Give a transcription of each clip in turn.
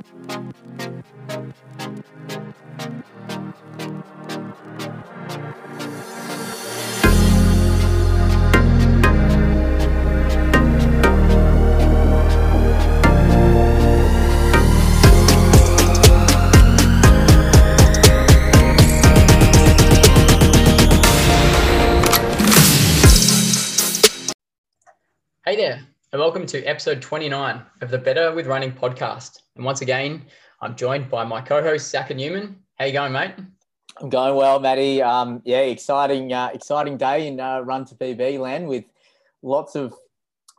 Hey there, and welcome to episode 29 of the Better with Running podcast. And once again, I'm joined by my co-host Zach Newman. How you going, mate? I'm going well, Matty. Um, yeah, exciting, uh, exciting day in uh, Run to PB land with lots of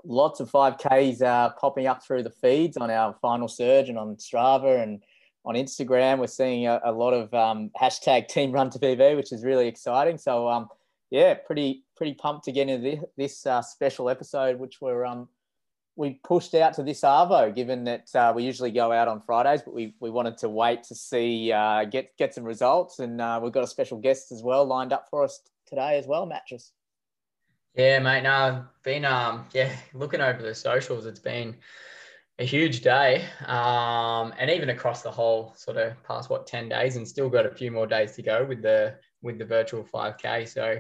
lots of 5Ks uh, popping up through the feeds on our final surge and on Strava and on Instagram. We're seeing a, a lot of um, hashtag Team Run to PB, which is really exciting. So um, yeah, pretty pretty pumped to get into this, this uh, special episode, which we're um we pushed out to this Arvo, given that uh, we usually go out on Fridays, but we, we wanted to wait to see uh, get get some results, and uh, we've got a special guest as well lined up for us today as well, Mattress. Yeah, mate. No, been um yeah looking over the socials, it's been a huge day, um, and even across the whole sort of past what ten days, and still got a few more days to go with the with the virtual 5K. So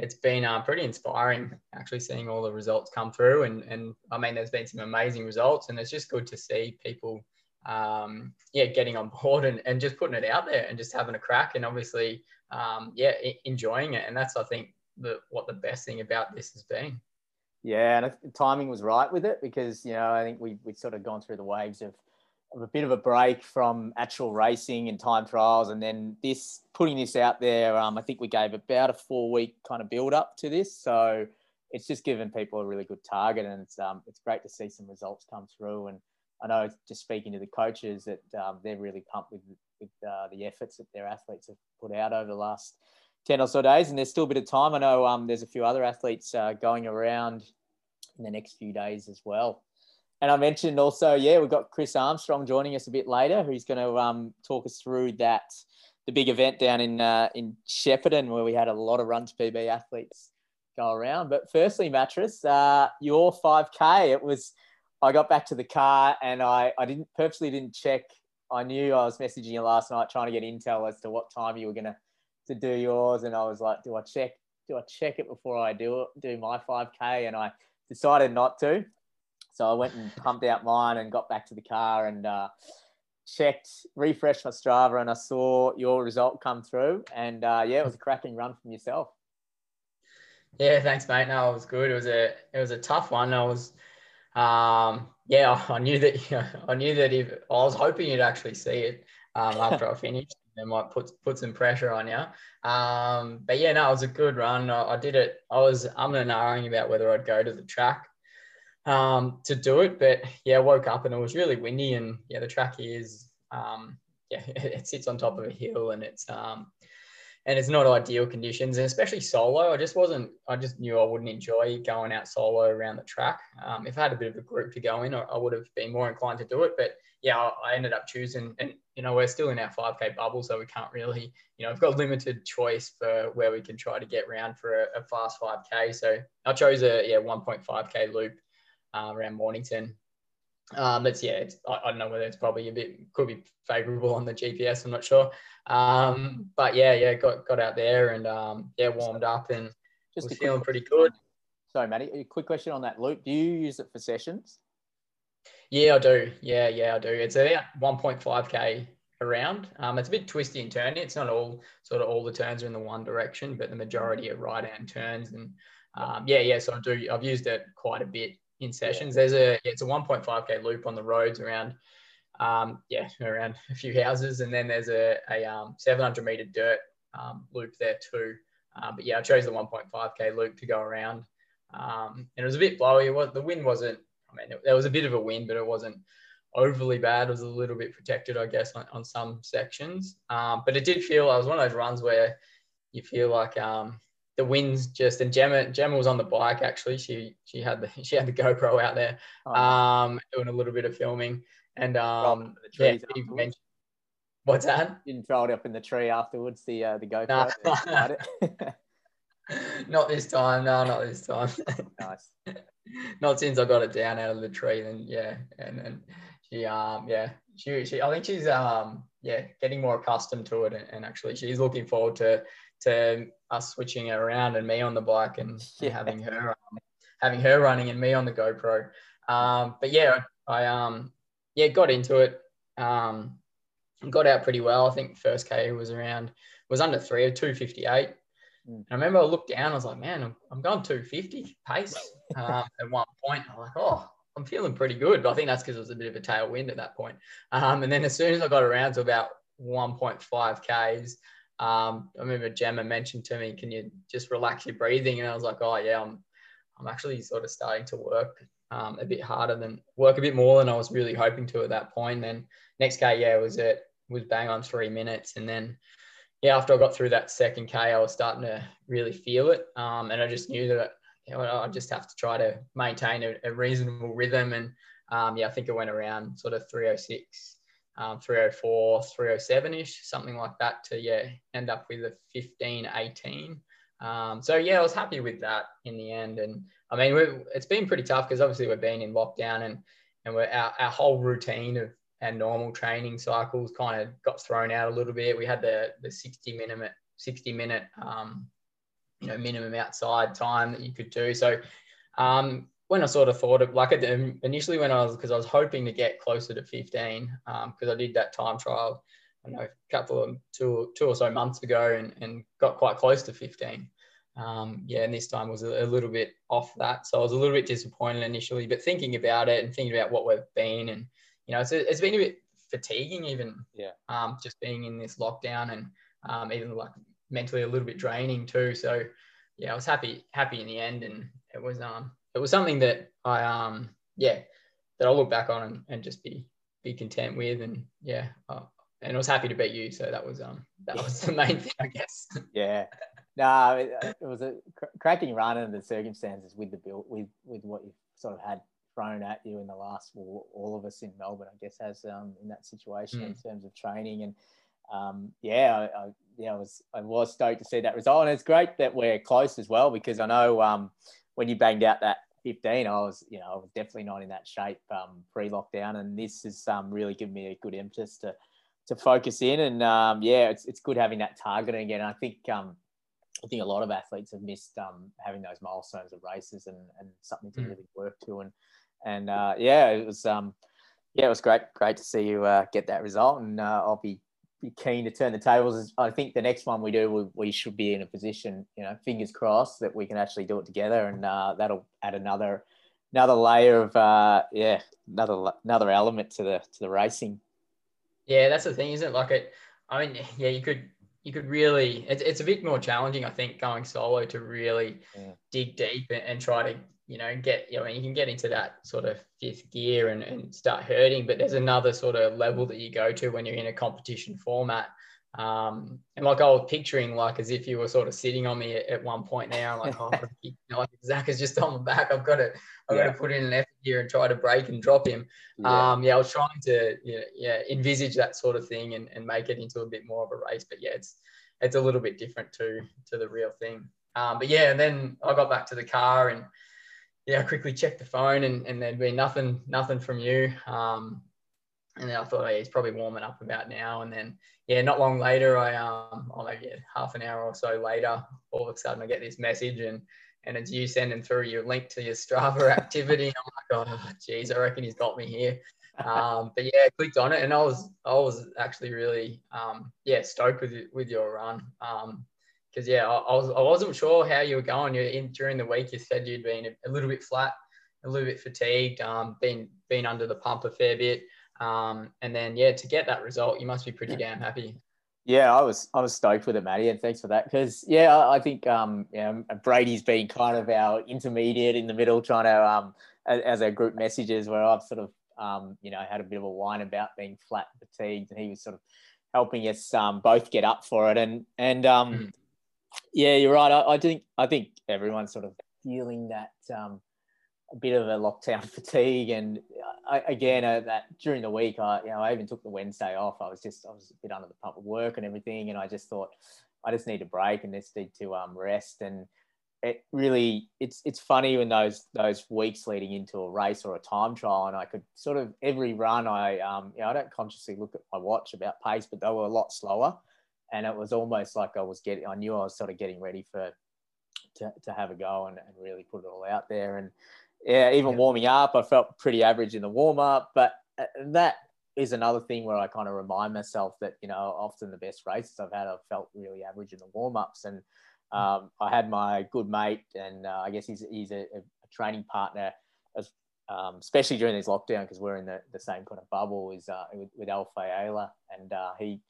it's been uh, pretty inspiring actually seeing all the results come through. And, and I mean, there's been some amazing results, and it's just good to see people, um, yeah, getting on board and, and just putting it out there and just having a crack and obviously, um, yeah, enjoying it. And that's, I think, the, what the best thing about this has been. Yeah, and timing was right with it because, you know, I think we, we've sort of gone through the waves of a bit of a break from actual racing and time trials, and then this putting this out there. Um, I think we gave about a four week kind of build up to this, so it's just given people a really good target, and it's um, it's great to see some results come through. And I know just speaking to the coaches that um, they're really pumped with with uh, the efforts that their athletes have put out over the last ten or so days, and there's still a bit of time. I know um, there's a few other athletes uh, going around in the next few days as well. And I mentioned also, yeah, we've got Chris Armstrong joining us a bit later, who's going to um, talk us through that the big event down in uh, in Shepparton where we had a lot of run to PB athletes go around. But firstly, mattress, uh, your 5K, it was. I got back to the car and I, I didn't purposely didn't check. I knew I was messaging you last night trying to get intel as to what time you were gonna to do yours, and I was like, do I check? Do I check it before I do it, do my 5K? And I decided not to. So I went and pumped out mine and got back to the car and uh, checked, refreshed my Strava, and I saw your result come through. And uh, yeah, it was a cracking run from yourself. Yeah, thanks, mate. No, it was good. It was a it was a tough one. I was, um, yeah, I knew that. You know, I knew that if I was hoping you'd actually see it um, after I finished, it might put put some pressure on you. Um, but yeah, no, it was a good run. I, I did it. I was I'm and ahhing about whether I'd go to the track um, to do it. But yeah, I woke up and it was really windy, and yeah, the track is um, yeah, it sits on top of a hill, and it's um, and it's not ideal conditions, and especially solo. I just wasn't. I just knew I wouldn't enjoy going out solo around the track. Um, if I had a bit of a group to go in, I, would have been more inclined to do it. But yeah, I, I ended up choosing, and you know, we're still in our 5K bubble, so we can't really, you know, we've got limited choice for where we can try to get round for a, a fast 5K. So I chose a yeah 1.5K loop uh, around Mornington. Um, it's yeah, it's, I, I, don't know whether it's probably a bit could be favourable on the GPS. I'm not sure, um, but yeah, yeah, got got out there and um, yeah, warmed up and just was feeling pretty good. Sorry, Matty. A quick question on that loop. Do you use it for sessions? Yeah, I do. Yeah, yeah, I do. It's about 1.5k around. Um, it's a bit twisty and turny. It's not all sort of all the turns are in the one direction, but the majority are right hand turns. And um, yeah, yeah. So I do. I've used it quite a bit in sessions. There's a yeah, it's a 1.5k loop on the roads around um, yeah around a few houses, and then there's a, a um, 700 meter dirt um, loop there too. Uh, but yeah, I chose the 1.5k loop to go around, um, and it was a bit blowy. It was, the wind wasn't. I mean, it, there was a bit of a wind, but it wasn't overly bad. It was a little bit protected, I guess, on, on some sections. Um, but it did feel. I was one of those runs where you feel like um, the winds just and Gemma Gemma was on the bike actually. She she had the she had the GoPro out there, oh, um, doing a little bit of filming and um, yeah, what's that? Didn't throw it up in the tree afterwards. The uh, the GoPro. Nah. not this time. No, not this time. nice. not since I got it down out of the tree. And yeah, and and she um yeah she, she I think she's um yeah getting more accustomed to it and, and actually she's looking forward to to us switching it around and me on the bike and, yeah. having her um, having her running and me on the GoPro. Um, but yeah, I um yeah got into it. Um, got out pretty well. I think first K was around was under three or two fifty eight. Mm. I remember I looked down. I was like, man, I'm, I'm going two fifty pace um, at one point. I'm like, oh, I'm feeling pretty good. But I think that's because it was a bit of a tailwind at that point. Um, and then as soon as I got around to about 1.5 Ks, um, I remember Gemma mentioned to me, can you just relax your breathing? And I was like, oh, yeah, I'm, I'm actually sort of starting to work um, a bit harder than work a bit more than I was really hoping to at that point. Then next K, yeah, was it was bang on three minutes. And then, yeah, after I got through that second K, I was starting to really feel it. Um, and I just knew that I just have to try to maintain a, a reasonable rhythm. And um, yeah, I think it went around sort of 306, um, 304, 307 ish, something like that to, yeah, end up with a 15, 18. Um, so yeah, I was happy with that in the end. And I mean, it's been pretty tough because obviously we've been in lockdown and, and we're, our, our whole routine of our normal training cycles kind of got thrown out a little bit. We had the, the 60 minute, 60 minute, um, you know minimum outside time that you could do. So um, when I sort of thought of like initially when I was because I was hoping to get closer to 15 because um, I did that time trial I know a couple of two two or so months ago and, and got quite close to 15. Um, yeah, and this time was a, a, little bit off that, so I was a little bit disappointed initially. But thinking about it and thinking about what we've been, and you know, it's, it's been a bit fatiguing even. Yeah. Um, just being in this lockdown and um, even like mentally a little bit draining too. So yeah, I was happy happy in the end, and it was um it was something that I um yeah that I'll look back on and, and just be be content with, and yeah, uh, and I was happy to beat you. So that was um that was the main thing, I guess. Yeah. No, it, it was a cr- cracking run under the circumstances with the build with with what you sort of had thrown at you in the last well, all of us in Melbourne, I guess, has um, in that situation mm. in terms of training and um, yeah, I, I, yeah, I was I was stoked to see that result, and it's great that we're close as well because I know um, when you banged out that 15, I was you know I was definitely not in that shape um, pre-lockdown, and this has um, really given me a good impetus to to focus in, and um, yeah, it's it's good having that targeting again. I think um, I think a lot of athletes have missed um, having those milestones of races and, and something to mm. really work to, and and uh, yeah, it was um, yeah, it was great great to see you uh, get that result, and uh, I'll be be keen to turn the tables. I think the next one we do, we, we should be in a position, you know, fingers crossed that we can actually do it together, and uh, that'll add another another layer of uh, yeah, another another element to the to the racing. Yeah, that's the thing, isn't it? Like it, I mean, yeah, you could you could really. It's, it's a bit more challenging, I think, going solo to really yeah. dig deep and, and try to you know, get, you know, you can get into that sort of fifth gear and, and start hurting, but there's another sort of level that you go to when you're in a competition format. Um, and like I was picturing, like as if you were sort of sitting on me at, at one point now, like, oh, you know, like Zach is just on my back. I've got to, I've yeah. got to put in an effort here and try to break and drop him. Yeah, um, yeah I was trying to, you know, yeah, envisage that sort of thing and, and make it into a bit more of a race. But yeah, it's, it's a little bit different to, to the real thing. Um, but yeah, and then I got back to the car and, yeah, I quickly checked the phone and, and there'd been nothing, nothing from you. Um, and then I thought, hey, he's probably warming up about now. And then, yeah, not long later, I, um, oh, maybe half an hour or so later, all of a sudden I get this message and, and it's you sending through your link to your Strava activity. I'm like, oh, geez, I reckon he's got me here. Um, but yeah, I clicked on it and I was, I was actually really, um, yeah, stoked with, with your run. Um, because yeah, I, I, was I wasn't sure how you were going. You in during the week. You said you'd been a, a little bit flat, a little bit fatigued, um, been been under the pump a fair bit, um, and then yeah, to get that result, you must be pretty damn happy. Yeah, I was I was stoked with it, Matty, and thanks for that. Because yeah, I, I think um, yeah, Brady's been kind of our intermediate in the middle, trying to um, as, as our group messages, where I've sort of um, you know, had a bit of a whine about being flat fatigued, and he was sort of helping us um, both get up for it. And and um, mm. Yeah, you're right. I, I, think I think everyone's sort of feeling that um, a bit of a lockdown fatigue, and I, again, uh, that during the week, I you know I even took the Wednesday off. I was just I was a bit under the pump of work and everything, and I just thought I just need a break and just need to um, rest and it really it's it's funny when those those weeks leading into a race or a time trial and I could sort of every run I um you know I don't consciously look at my watch about pace but they were a lot slower and it was almost like I was getting I knew I was sort of getting ready for to, to have a go and, and really put it all out there and yeah even yeah. warming up I felt pretty average in the warm up but uh, that is another thing where I kind of remind myself that you know often the best races I've had I've felt really average in the warm ups and um, I had my good mate, and uh, I guess he's, he's a, a training partner, as, um, especially during this lockdown because we're in the, the same kind of bubble, is uh, with, with Al Fayela. And uh, he,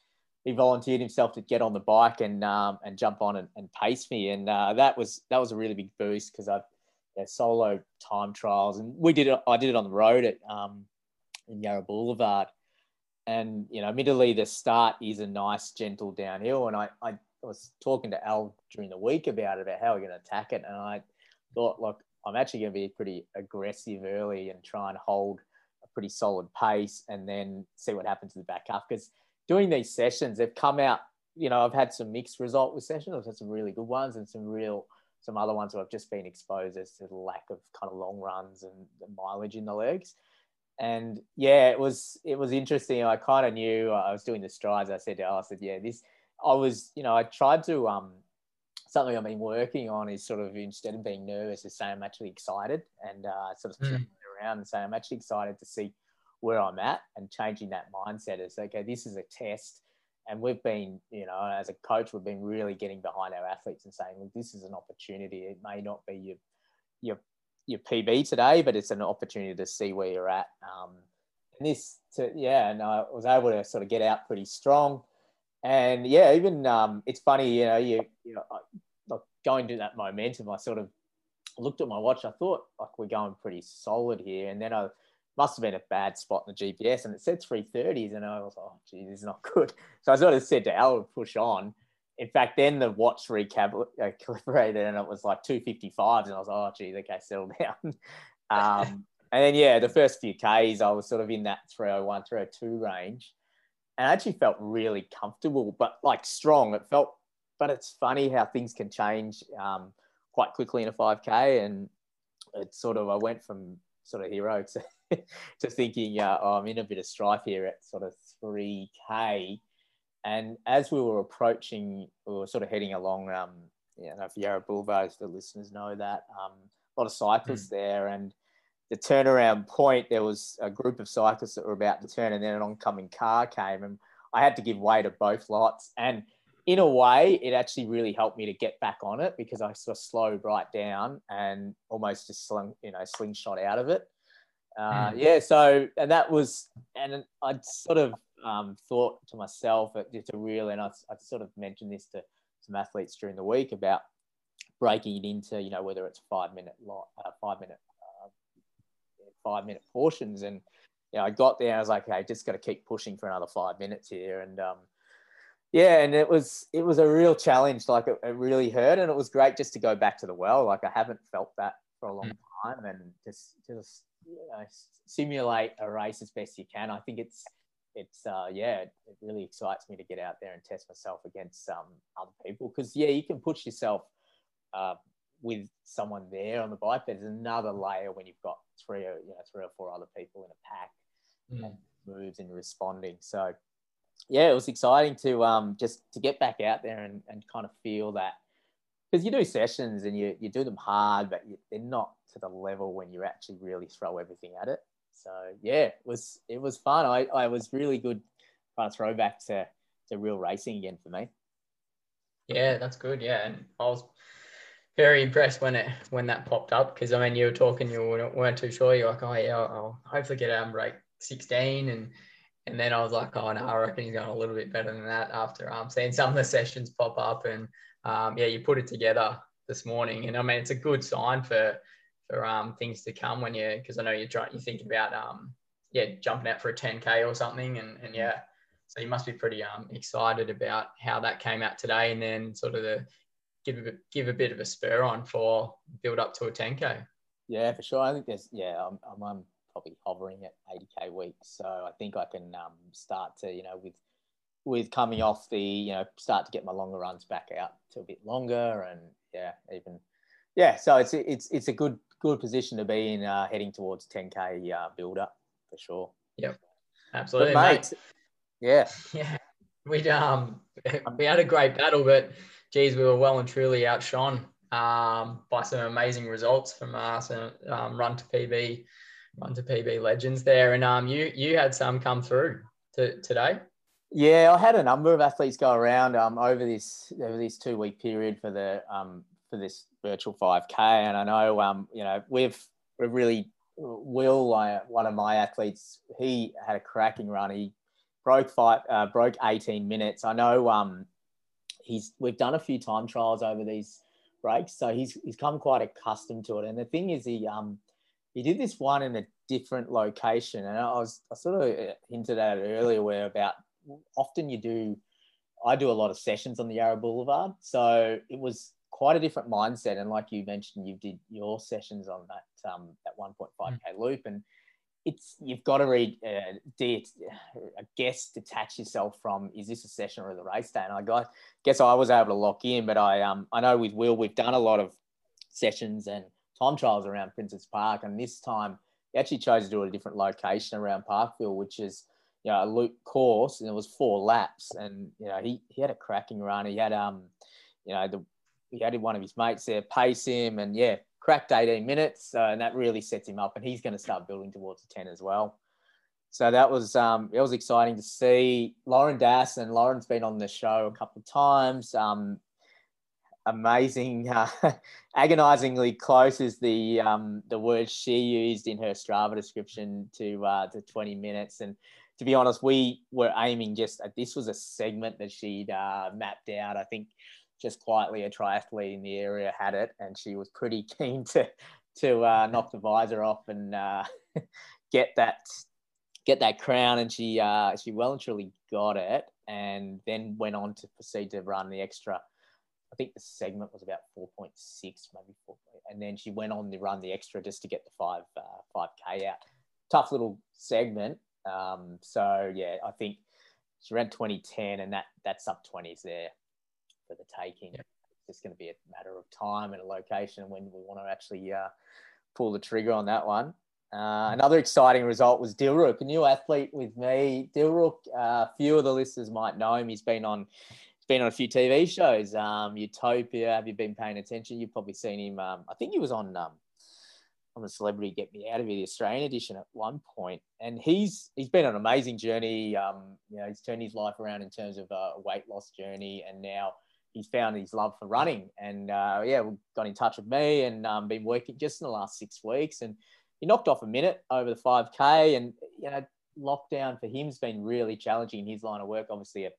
he volunteered himself to get on the bike and, um, and jump on and, and pace me. And uh, that, was, that was a really big boost because I've yeah, solo time trials. And we did it, I did it on the road at um, in Yarra Boulevard. And, you know, admittedly, the start is a nice, gentle downhill. And I, I I was talking to Al during the week about it, about how we're going to attack it, and I thought, look, I'm actually going to be pretty aggressive early and try and hold a pretty solid pace, and then see what happens in the back half. Because doing these sessions, they've come out. You know, I've had some mixed result with sessions. I've had some really good ones and some real some other ones where I've just been exposed as to the lack of kind of long runs and the mileage in the legs. And yeah, it was it was interesting. I kind of knew I was doing the strides. I said to Al, I said, yeah, this I was, you know, I tried to um, something I've been working on is sort of instead of being nervous, is say I'm actually excited and uh, sort of mm. around and say I'm actually excited to see where I'm at and changing that mindset is okay, this is a test. And we've been, you know, as a coach, we've been really getting behind our athletes and saying, this is an opportunity. It may not be your your your PB today, but it's an opportunity to see where you're at. Um, and this, to, yeah, and I was able to sort of get out pretty strong and yeah, even um, it's funny, you know, you you know, like going to that momentum. I sort of looked at my watch. I thought like we're going pretty solid here, and then I must have been a bad spot in the GPS, and it said three thirties, and I was like, oh, gee, this is not good. So I sort of said to Al, push on. In fact, then the watch recalibrated, and it was like two fifty fives, and I was like, oh, geez, okay, settle down. um, and then yeah, the first few Ks, I was sort of in that 301, 302 range and I actually felt really comfortable, but like strong. It felt, but it's funny how things can change um, quite quickly in a 5K. And it's sort of, I went from sort of hero to, to thinking, uh, oh, I'm in a bit of strife here at sort of 3K. And as we were approaching, we were sort of heading along, um, you know, Yarra Boulevard, the listeners know that, um, a lot of cyclists mm. there. And the turnaround point, there was a group of cyclists that were about to turn, and then an oncoming car came, and I had to give way to both lots. And in a way, it actually really helped me to get back on it because I sort of slowed right down and almost just slung, you know, slingshot out of it. Uh, mm. Yeah. So, and that was, and I'd sort of um, thought to myself, it's a real, and I, I sort of mentioned this to some athletes during the week about breaking it into, you know, whether it's five minute lot, uh, five minute five minute portions. And you know, I got there I was like, okay, just got to keep pushing for another five minutes here. And um, yeah, and it was it was a real challenge. Like it, it, really hurt, and it was great just to go back to the well. Like I haven't felt that for a long mm. time, and just just you know, simulate a race as best you can. I think it's it's uh, yeah, it, it really excites me to get out there and test myself against um, other people because yeah, you can push yourself uh, with someone there on the bike. There's another layer when you've got three or you know three or four other people in a pack mm. and moves and responding. So yeah, it was exciting to um just to get back out there and, and kind of feel that because you do sessions and you, you do them hard, but you, they're not to the level when you actually really throw everything at it. So yeah, it was it was fun. I, I was really good kind of throwback to to real racing again for me. Yeah, that's good. Yeah, and I was very impressed when it when that popped up because I mean you were talking you weren't too sure you're like oh yeah I'll hopefully get and break 16 and and then I was like oh no I reckon he's going a little bit better than that after um seeing some of the sessions pop up and um yeah you put it together this morning and I mean it's a good sign for for um things to come when you because I know you're trying you think about um yeah jumping out for a 10k or something and and yeah so you must be pretty um excited about how that came out today and then sort of the give a give a bit of a spur on for build up to a 10k. Yeah, for sure. I think there's yeah, I'm, I'm, I'm probably hovering at 80k weeks, so I think I can um, start to you know with with coming off the you know start to get my longer runs back out to a bit longer and yeah even yeah, so it's it's it's a good good position to be in, uh, heading towards 10k uh, build up for sure. Yep, absolutely, But, mate. mate. Yeah, Yeah, we um we had a great battle, but geez, we were well and truly outshone um, by some amazing results from us and um, run to PB, run to PB legends there, and um you you had some come through to, today. Yeah, I had a number of athletes go around um, over this over this two week period for the um, for this virtual 5K, and I know um, you know we've we've really Will, uh, one of my athletes, he had a cracking run. He broke five, uh, broke 18 minutes. I know um, he's we've done a few time trials over these breaks, so he's he's come quite accustomed to it. And the thing is, he um he did this one in a different location, and I was I sort of hinted at it earlier, where about often you do. I do a lot of sessions on the Yarra Boulevard, so it was quite a different mindset. And like you mentioned, you did your sessions on that um, that 1.5k loop, and it's you've got to read uh, de- I guess detach yourself from is this a session or the race day? And I got guess I was able to lock in, but I um I know with Will we've done a lot of sessions and time trials around Princes Park, and this time he actually chose to do a different location around Parkville, which is you know a loop course, and it was four laps, and you know he he had a cracking run. He had um you know the he had one of his mates there pace him, and yeah cracked 18 minutes, uh, and that really sets him up. And he's going to start building towards the 10 as well. So that was um, it was exciting to see Lauren Das, and Lauren's been on the show a couple of times. Um, amazing, uh, agonizingly close is the um, the word she used in her Strava description to uh, to 20 minutes. And to be honest, we were aiming just at this was a segment that she'd uh, mapped out. I think just quietly a triathlete in the area had it, and she was pretty keen to to uh, knock the visor off and uh, get that get that crown. And she uh, she well and truly got it, and then went on to proceed to run the extra. I think the segment was about four point six, maybe four, and then she went on to run the extra just to get the five uh, five k out. Tough little segment. Um, so yeah, I think it's around twenty ten, and that that sub twenties there for the taking. Yeah. It's just going to be a matter of time and a location when we want to actually uh, pull the trigger on that one. Uh, another exciting result was Dilruk, a new athlete with me. Dilruk, a uh, few of the listeners might know him. He's been on, he's been on a few TV shows. Um, Utopia. Have you been paying attention? You've probably seen him. Um, I think he was on. Um, I'm a celebrity. Get me out of here. The Australian edition at one point, and he's he's been on an amazing journey. Um, you know, he's turned his life around in terms of a weight loss journey, and now he's found his love for running. And uh, yeah, got in touch with me and um, been working just in the last six weeks. And he knocked off a minute over the 5K. And, you know, lockdown for him has been really challenging in his line of work. Obviously, a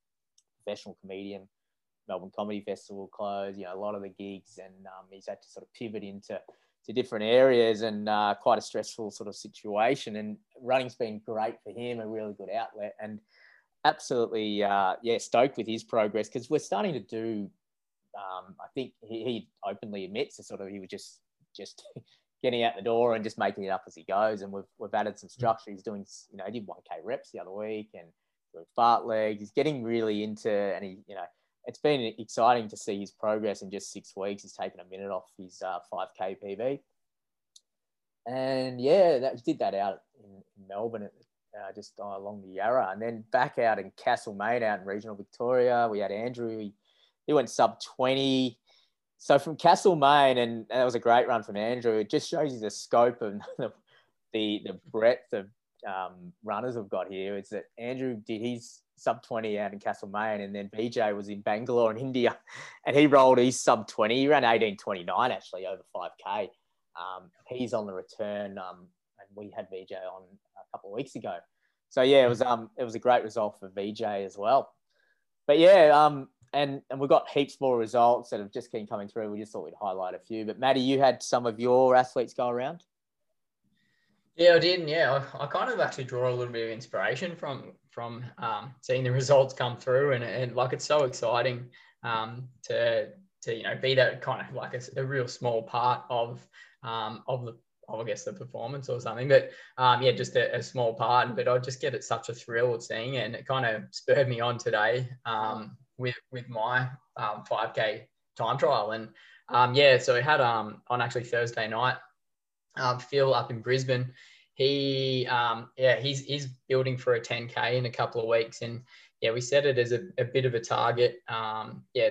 professional comedian, Melbourne Comedy Festival closed, you know, a lot of the gigs. And um, he's had to sort of pivot into to different areas and uh, quite a stressful sort of situation. And running's been great for him, a really good outlet. And absolutely, uh, yeah, stoked with his progress because we're starting to do. Um, I think he, he openly admits that sort of he was just just getting out the door and just making it up as he goes. And we've we've added some structure. He's doing you know he did one k reps the other week and doing fartlek. He's getting really into and he you know it's been exciting to see his progress in just six weeks. He's taken a minute off his uh, 5k PB. And yeah, that he did that out in, Melbourne at uh, just along the Yarra. And then back out in Castlemaine, out in regional Victoria, we had Andrew. He, he went sub 20. So from Castlemaine, and that was a great run from Andrew. It just shows you the scope of the, the, the breadth of um, runners we've got here. Is that Andrew did his sub 20 out in Castlemaine, and then BJ was in Bangalore in India, and he rolled his sub 20. He ran 18.29 actually over 5K. Um, he's on the return, um, and we had BJ on a couple of weeks ago. So yeah, it was um it was a great result for VJ as well. But yeah, um and and we've got heaps more results that have just been coming through. We just thought we'd highlight a few. But Maddie, you had some of your athletes go around. Yeah, I did. Yeah, I, I kind of actually draw a little bit of inspiration from from um, seeing the results come through, and, and like it's so exciting um, to to you know be that kind of like a, a real small part of um, of the I guess the performance or something. But um, yeah, just a, a, small part. But I just get it such a thrill of seeing it, and it kind of spurred me on today um, with with my um, 5k time trial. And Um, yeah, so we had um on actually Thursday night, um, Phil up in Brisbane. He um yeah he's he's building for a 10k in a couple of weeks, and yeah we set it as a, a bit of a target. Um, yeah,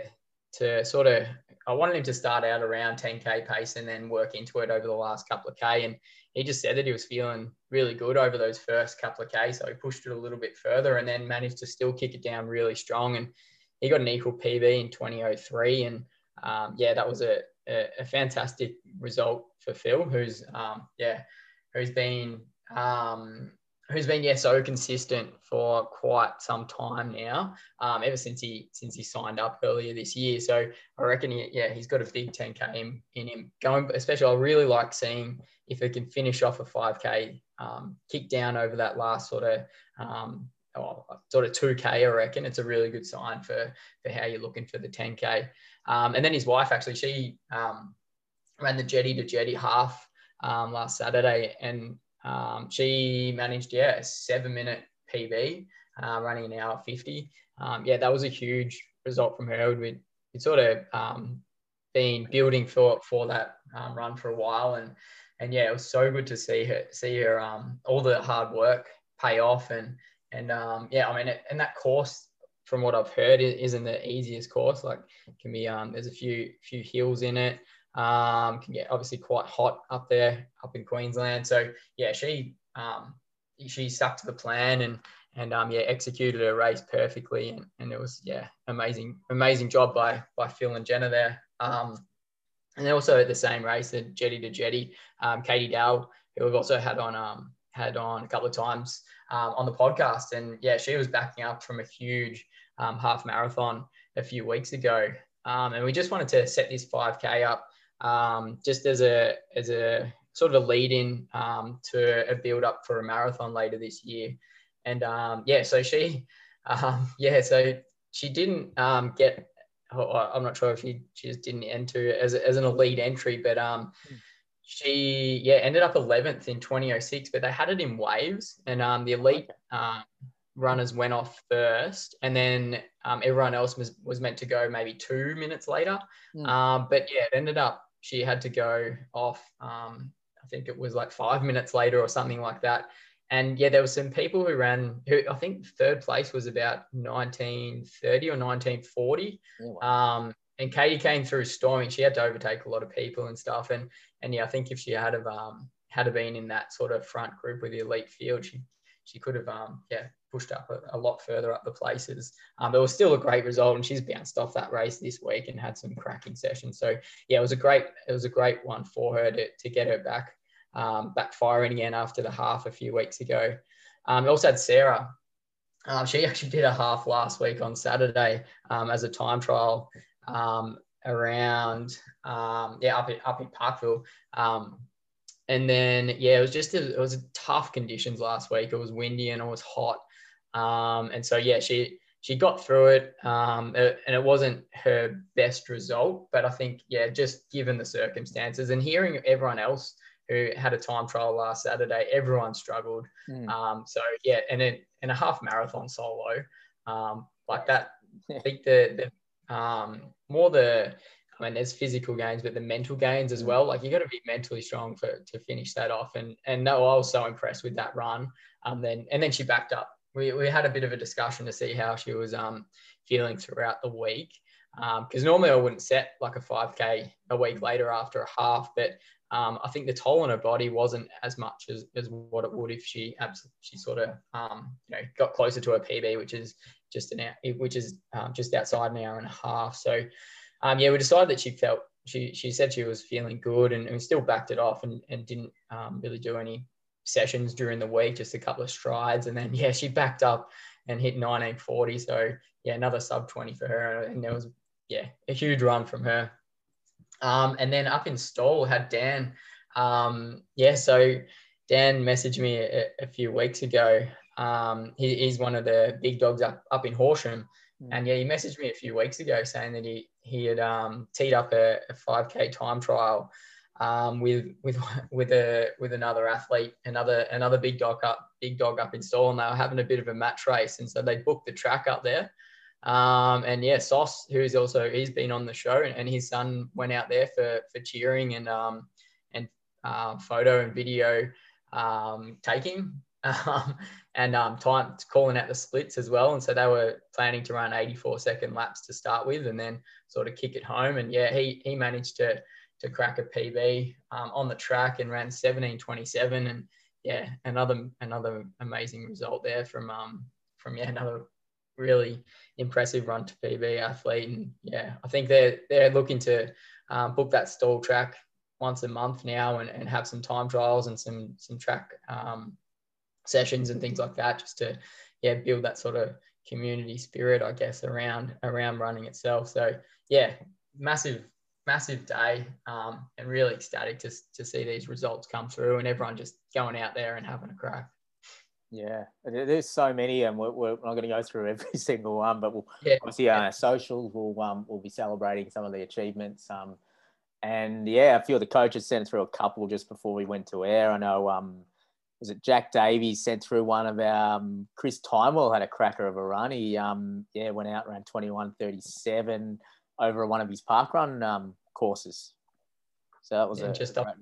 to sort of I wanted him to start out around 10k pace and then work into it over the last couple of k. And he just said that he was feeling really good over those first couple of k, so he pushed it a little bit further and then managed to still kick it down really strong. And he got an equal PB in 2003, and um, yeah, that was a, a, a, fantastic result for Phil, who's um, yeah, who's been um, who's been yeah so consistent for quite some time now, um, ever since he since he signed up earlier this year. So I reckon he, yeah he's got a big 10k in, in him going. Especially I really like seeing if he can finish off a 5k um, kick down over that last sort of um, oh, sort of 2k. I reckon it's a really good sign for for how you're looking for the 10k. Um, and then his wife actually she um, ran the jetty to jetty half um, last Saturday and um, she managed, yeah, a seven minute PB, uh, running an hour 50. Um, yeah, that was a huge result from her. We'd, we'd sort of um, been building for, for that run for a while. And, and yeah, it was so good to see her, see her, all the hard work pay off. And, and yeah, I mean, and that course, from what I've heard, isn't the easiest course. Like, can be um, there's a few few hills in it. Um, can get obviously quite hot up there, up in Queensland. So yeah, she um, she stuck to the plan and and um, yeah, executed her race perfectly, and, and it was yeah, amazing amazing job by by Phil and Jenna there. Um, and also at the same race, the jetty to jetty, um, Katie Dow, who we've also had on um, had on a couple of times um, on the podcast, and yeah, she was backing up from a huge um, half marathon a few weeks ago, um, and we just wanted to set this 5k up um, just as a as a sort of a lead in um, to a build up for a marathon later this year. And um, yeah, so she, yeah, so she didn't get. I'm not sure if she, she just didn't enter as, as an elite entry, but hmm. She yeah ended up 11th in 2006. But they had it in waves, and um, the elite um, runners went off first, and then um, everyone else was, was meant to go maybe two minutes later. Mm. Um, but yeah, it ended up she had to go off. Um, I think it was like five minutes later or something like that. And yeah, there were some people who ran. Who I think third place was about 1930 or 1940. Oh, wow. um, and Katie came through storming. She had to overtake a lot of people and stuff. And and yeah, I think if she had have um, had have been in that sort of front group with the elite field, she she could have um, yeah pushed up a, a, lot further up the places. Um, but it was still a great result, and she's bounced off that race this week and had some cracking sessions. So yeah, it was a great it was a great one for her to, to get her back um, back firing again after the half a few weeks ago. Um, also had Sarah. Um, she actually did a half last week on Saturday um, as a time trial um, around um, yeah up in up in Parkville. Um, and then yeah, it was just a, it was tough conditions last week. It was windy and it was hot. Um, and so yeah, she she got through it, um, and it wasn't her best result. But I think yeah, just given the circumstances and hearing everyone else who had a time trial last Saturday, everyone struggled. Mm. Um, so yeah, and in, in a half marathon solo, um, like that, I think the the um, more the I mean, there's physical gains, but the mental gains as hmm. well. Like you got to be mentally strong for to finish that off. And and no, I was so impressed with that run. Um, then and then she backed up we, we had a bit of a discussion to see how she was um, feeling throughout the week. Because um, normally I wouldn't set like a 5K a week later after a half, but um, I think the toll on her body wasn't as much as, as what it would if she she sort of um, you know got closer to her PB, which is just an hour, which is um, just outside an hour and a half. So um, yeah, we decided that she felt she she said she was feeling good and, and we still backed it off and, and didn't um, really do any sessions during the week, just a couple of strides. And then, yeah, she backed up and hit 1940. So, yeah, another sub 20 for her. And there was, yeah, a huge run from her. Um, and then up in Stawell had Dan. Um, yeah, so Dan messaged me a, a few weeks ago. Um, he, he's one of the big dogs up, up in Horsham. Mm. And yeah, he messaged me a few weeks ago saying that he, he had um, teed up a, a 5K time trial um, with with with a with another athlete, another another big dog up big dog up in Stawell, and they were having a bit of a match race, and so they booked the track up there. Um, and yeah, Sauce, who's also he's been on the show, and, and his son went out there for for cheering and um, and uh, photo and video um, taking um, and um, time calling out the splits as well. And so they were planning to run 84 second laps to start with, and then sort of kick it home. And yeah, he he managed to to crack a PB on the track and ran 17:27. And yeah, another another amazing result there from um from yeah another really impressive run to PB athlete. And yeah, I think they're they're looking to um, book that Stawell track once a month now and, and have some time trials and some some track um, sessions and things like that just to yeah build that sort of community spirit I guess around around running itself so yeah massive massive day um, and really ecstatic to, to see these results come through and everyone just going out there and having a crack yeah, there's so many, and we're, we're not going to go through every single one, but we'll yeah. obviously on uh, our socials we'll um, we'll be celebrating some of the achievements. Um, and yeah, a few of the coaches sent through a couple just before we went to air. I know um, was it Jack Davies sent through one of our um, Chris Timewell had a cracker of a run. He um, yeah went out around 21:37 over one of his park run um, courses. So that was yeah, a, just off,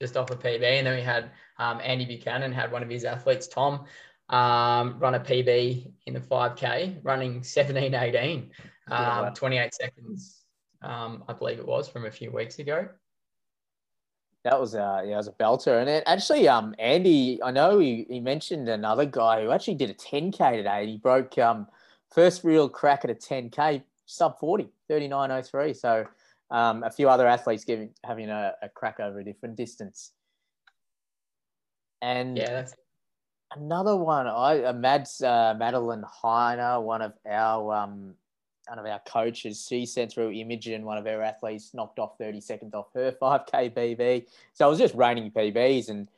just off a PB, and then we had um, Andy Buchanan had one of his athletes, Tom, um, run a PB in the 5K, running 17:18, um, 28 seconds, um, I believe it was from a few weeks ago that was a yeah, it was a belter. And it, actually, um, Andy, I know he, he mentioned another guy who actually did a 10k today. He broke um first real crack at a 10k sub 40, 39.03. So um, a few other athletes giving having a, a crack over a different distance. And yeah, that's... another one. I uh, Mads uh, Madeline Heiner, one of our um, one of our coaches, she sent through Imogen, one of our athletes, knocked off 30 seconds off her 5K PB. So it was just raining PBs. And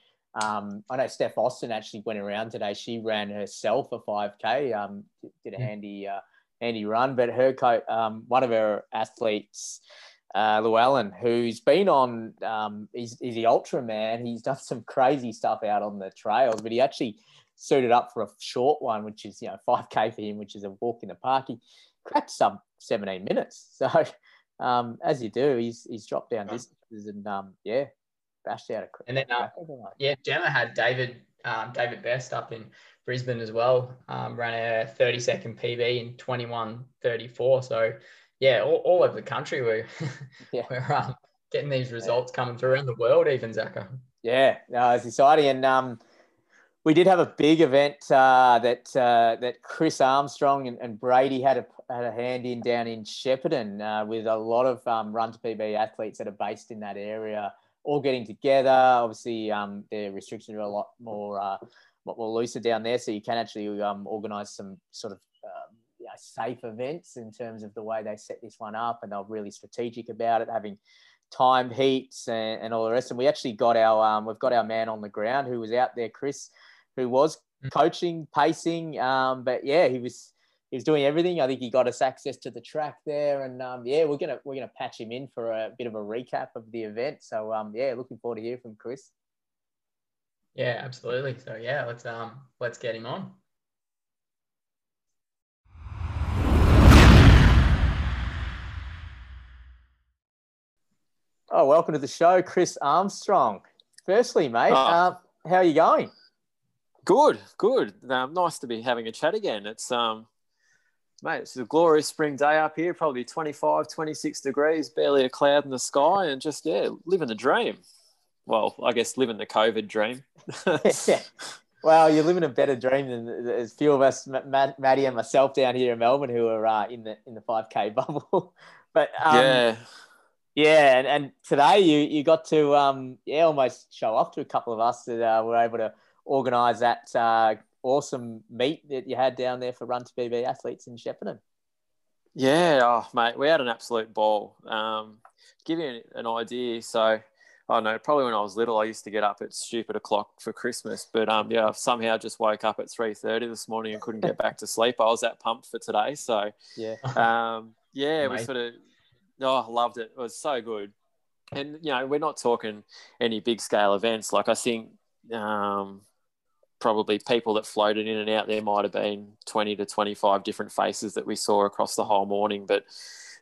um, I know Steph Austin actually went around today. She ran herself a 5K, um, did a handy, uh, handy run. But her coach, um, one of her athletes, uh, Llewellyn, who's been on, um, he's, he's the ultra man. He's done some crazy stuff out on the trails, but he actually suited up for a short one, which is, you know, 5K for him, which is a walk in the park. He, cracked sub 17 minutes. So um, as you do, he's he's dropped down distances and um, yeah, bashed out a And then uh, yeah, Gemma had David um, David Best up in Brisbane as well. Um, ran a 30 second PB in 21:34. So yeah, all, all over the country we're yeah. we're um, getting these results coming through around the world, even Zaka. Yeah, no, it's exciting and um we did have a big event uh, that uh, that Chris Armstrong and, and, Brady had a had a hand in down in Shepparton uh, with a lot of um, run to PB athletes that are based in that area, all getting together. Obviously, um, their restrictions are a lot more uh, lot more looser down there, so you can actually um, organise some sort of um, safe events in terms of the way they set this one up, and they're really strategic about it, having timed heats and, and all the rest. And we actually got our um, we've got our man on the ground who was out there, Chris who was mm. coaching, pacing. Um, but yeah, he was he was doing everything. I think he got us access to the track there, and um, yeah, we're gonna we're gonna patch him in for a bit of a recap of the event. So um, yeah, looking forward to hear from Chris. Yeah, absolutely. So yeah, let's um let's get him on. Oh, welcome to the show, Chris Armstrong. Firstly, mate, oh. uh, how are you going? Good, good. Um, nice to be having a chat again. It's um, mate, it's a glorious spring day up here. Probably 25, 26 degrees, barely a cloud in the sky, and just yeah, living the dream. Well, I guess living the COVID dream. yeah. Well, you're living a better dream than there's few of us, Matt, Maddie and myself down here in Melbourne, who are uh, in the in the 5K bubble. but um, yeah, yeah, and, and today you you got to um, yeah almost show off to a couple of us that uh, were able to organise that uh, awesome meet that you had down there for Run to PB athletes in Shepparton. Yeah, oh, mate, we had an absolute ball. Um, give you an idea, so I don't know, probably when I was little, I used to get up at stupid o'clock for Christmas. But um, yeah, I somehow just woke up at three thirty this morning and couldn't get back to sleep. I was that pumped for today. So yeah, um, yeah, we sort of oh, I loved it. It was so good. And you know, we're not talking any big scale events. Like I think um, probably people that floated in and out there might have been 20 to 25 different faces that we saw across the whole morning. But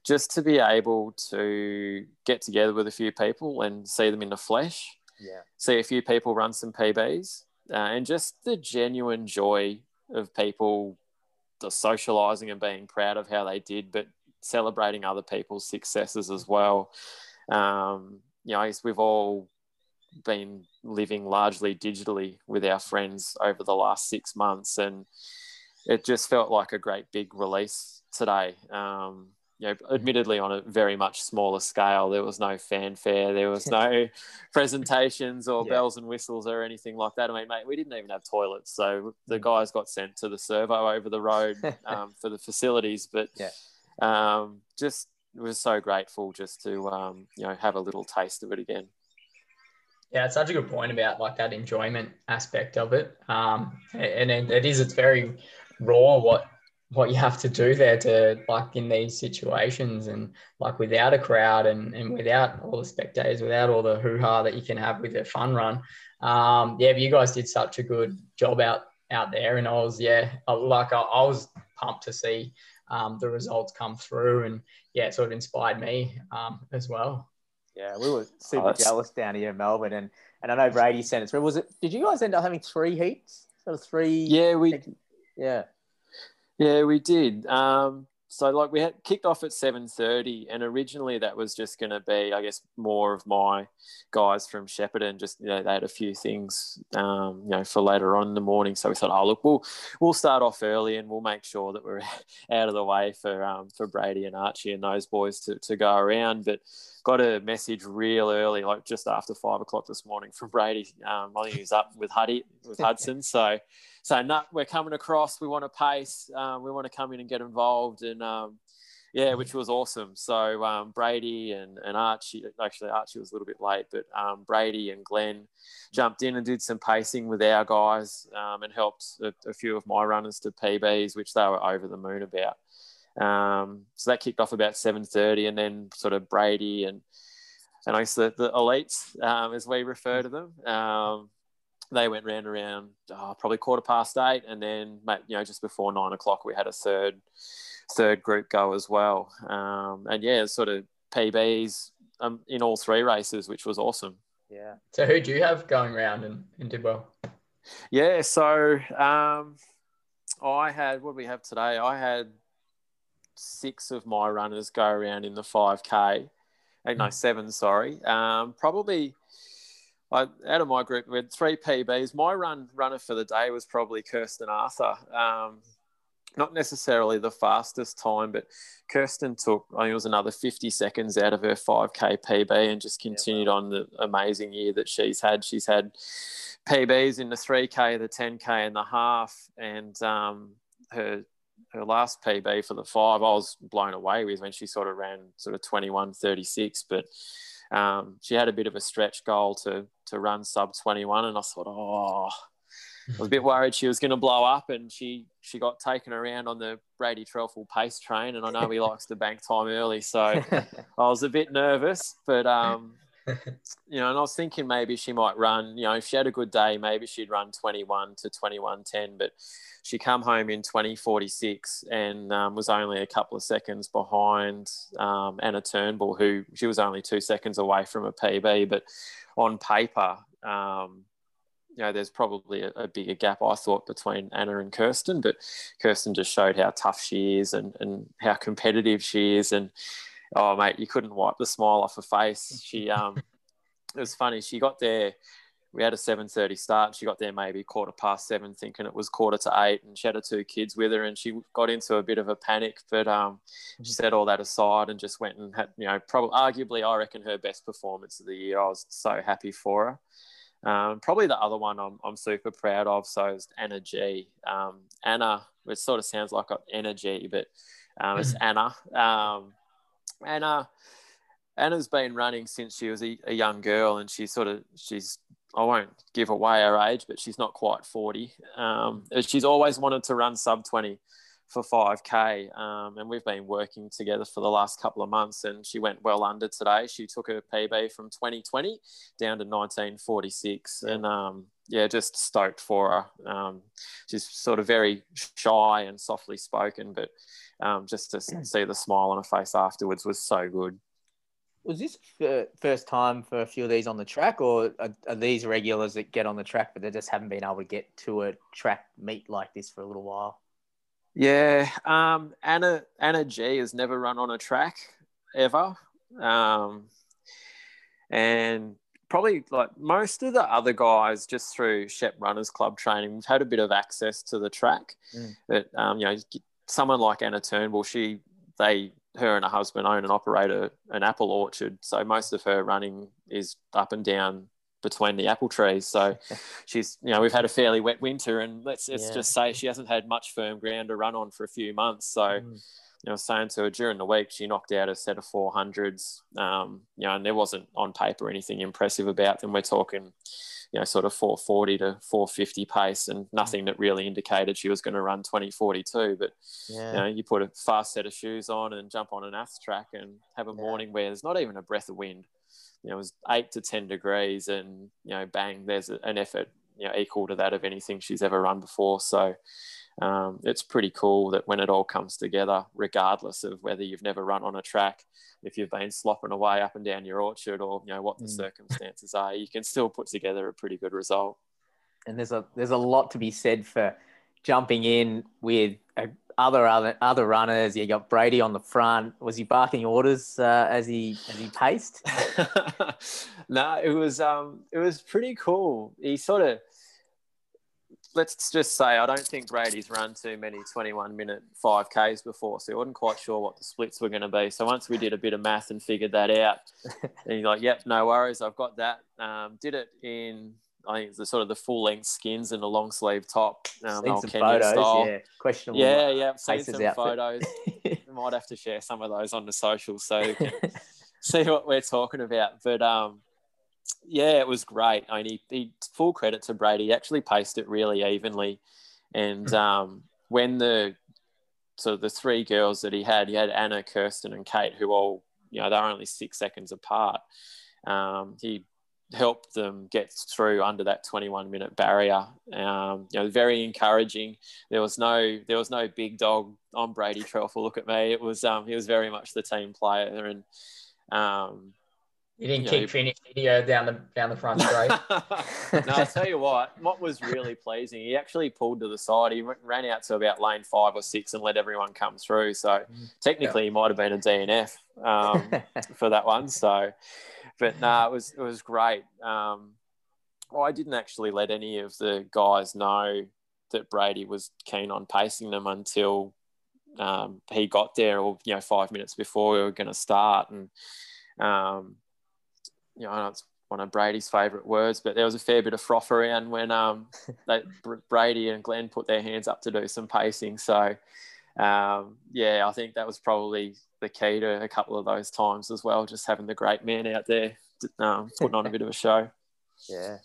just to be able to get together with a few people and see them in the flesh, Yeah. see a few people run some PBs, uh, and just the genuine joy of people just socializing and being proud of how they did, but celebrating other people's successes as well. Um, you know, I guess we've all been living largely digitally with our friends over the last six months, and it just felt like a great big release today. Um, you know, admittedly on a very much smaller scale, there was no fanfare, there was no presentations or Yeah. bells and whistles or anything like that. I mean, mate, we didn't even have toilets, so the guys got sent to the servo over the road um, for the facilities. But Yeah. Um, just was so grateful just to um, you know have a little taste of it again. Yeah, it's such a good point about like that enjoyment aspect of it. Um, and it, is, it's very raw what what you have to do there to like in these situations and like without a crowd and, and without all the spectators, without all the hoo-ha that you can have with a fun run. Um, yeah, but you guys did such a good job out out there and I was yeah, I- like I, I was pumped to see um, the results come through and yeah, it sort of inspired me um, as well. Yeah, we were super that's- jealous down here in Melbourne, and and I know Brady sent it through. Was it? Did you guys end up having three heats? Sort of three. Yeah, we Yeah. Yeah, we did. Um, so like we had kicked off at seven thirty, and originally that was just going to be, I guess, more of my guys from Shepparton. Just you know, they had a few things, um, you know, for later on in the morning. So we thought, oh look, we'll we'll start off early, and we'll make sure that we're out of the way for um, for Brady and Archie and those boys to to go around. But got a message real early, like just after five o'clock this morning from Brady. Um, I think he was up with Huddy with Hudson, so so no, we're coming across. We want to pace. Um, we want to come in and get involved, and um, yeah, which was awesome. So um, Brady and, and Archie, actually Archie was a little bit late, but um, Brady and Glenn jumped in and did some pacing with our guys um, and helped a, a few of my runners to PBs, which they were over the moon about. Um, so that kicked off about 7.30 and then sort of Brady and and I guess the, the elites, um, as we refer to them, um, they went round around oh, probably quarter past eight, and then you know just before nine o'clock we had a third third group go as well. Um, and yeah, sort of PBs um, in all three races, which was awesome. Yeah. So who do you have going around and, and did well? Yeah, so um, I had what do we have today? I had six of my runners go around in the five k. Uh, No, seven. Sorry. Um, probably. I, out of my group, we had three PBs. My run runner for the day was probably Kirsten Arthur. Um, not necessarily the fastest time, but Kirsten took, I think it was another 50 seconds out of her 5K PB and just continued on the amazing year that she's had. She's had PBs in the 3K, the 10K, and the half. And um, her her last PB for the five, I was blown away with when she sort of ran sort of 21 36. But um, she had a bit of a stretch goal to to run sub 21, and I thought, oh, I was a bit worried she was going to blow up, and she she got taken around on the Brady Threlfall pace train, and I know he likes to bank time early, so I was a bit nervous, but um, you know, and I was thinking maybe she might run, you know, if she had a good day, maybe she'd run 21 to 21.10, but she come home in 2046 and um, was only a couple of seconds behind um, Anna Turnbull, who she was only two seconds away from a PB, but on paper, um, you know, there's probably a, a, bigger gap, I thought, between Anna and Kirsten, but Kirsten just showed how tough she is and, and how competitive she is. And, oh, mate, you couldn't wipe the smile off her face. She, um, it was funny. She got there, we had a 7.30 start. She got there maybe quarter past seven, thinking it was quarter to eight, and she had her two kids with her, and she got into a bit of a panic. But um, she set all that aside and just went and had, you know, probably arguably, I reckon her best performance of the year. I was so happy for her. Um, probably the other one I'm, I'm super proud of. So is Anna G. Um, Anna, it sort of sounds like energy, but um, it's Anna. Anna, Anna's been running since she was a, a, young girl, and she's sort of she's I won't give away her age, but she's not quite forty. Um, she's always wanted to run sub twenty for 5k um, and we've been working together for the last couple of months and she went well under today. She took her pb from 2020 down to 1946 and um, yeah just stoked for her. Um, she's sort of very shy and softly spoken but um, just to see the smile on her face afterwards was so good was this the first time for a few of these on the track, or are, are, these regulars that get on the track but they just haven't been able to get to a track meet like this for a little while? Yeah, um, Anna Anna G has never run on a track ever, um, and probably like most of the other guys, just through Shep Runners Club training, we've had a bit of access to the track. Mm. But um, you know, someone like Anna Turnbull, she they her and her husband own and operate a, an apple orchard, so most of her running is up and down between the apple trees. So she's, you know, we've had a fairly wet winter, and let's, let's yeah. just say she hasn't had much firm ground to run on for a few months. So, mm. You know, was saying to her during the week, she knocked out a set of 400s, um, you know, and there wasn't on paper anything impressive about them. We're talking, you know, sort of 440 to 450 pace and nothing that really indicated she was going to run 2042. But, yeah. you know, you put a fast set of shoes on and jump on an ath track and have a yeah. morning where there's not even a breath of wind you know, it was eight to 10 degrees and, you know, bang, there's an effort, you know, equal to that of anything she's ever run before. So um, it's pretty cool that when it all comes together, regardless of whether you've never run on a track, if you've been slopping away up and down your orchard or, you know, what the mm. circumstances are, you can still put together a pretty good result. And there's a, there's a lot to be said for jumping in with a other other other runners. You got Brady on the front. Was he barking orders uh, as he as he paced? no, it was um it was pretty cool. He sort of let's just say I don't think Brady's run too many 21 minute 5Ks before, so he wasn't quite sure what the splits were going to be. So once we did a bit of math and figured that out, and he's like, "Yep, no worries, I've got that." Um, did it in I think the sort of the full length skins and the long sleeve top. Um, seen some Kenya photos, style. yeah. Questionable. Yeah, yeah. Seen some outfit. photos. might have to share some of those on the social so you can see what we're talking about. But um, yeah, it was great. I mean, he, he full credit to Brady. He actually paced it really evenly, and um, when the so the three girls that he had, he had Anna, Kirsten, and Kate, who all you know they're only six seconds apart. Um, he helped them get through under that 21 minute barrier. Um, you know, very encouraging. There was no there was no big dog on Brady Threlfall. Look at me. It was um, he was very much the team player and. Um, you didn't you keep know, finish video down the down the front straight. no, I'll tell you what. What was really pleasing, he actually pulled to the side. He ran out to about lane five or six and let everyone come through. So mm. technically, yeah. he might have been a DNF um, for that one. So but no, nah, it was it was great. Um, well, I didn't actually let any of the guys know that Brady was keen on pacing them until um, he got there, or you know, five minutes before we were going to start. And um, you know, it's one of Brady's favourite words, but there was a fair bit of froth around when um, they, Brady and Glenn put their hands up to do some pacing. So um, yeah, I think that was probably the key to a couple of those times as well. Just having the great man out there um, putting on a bit of a show. Yeah.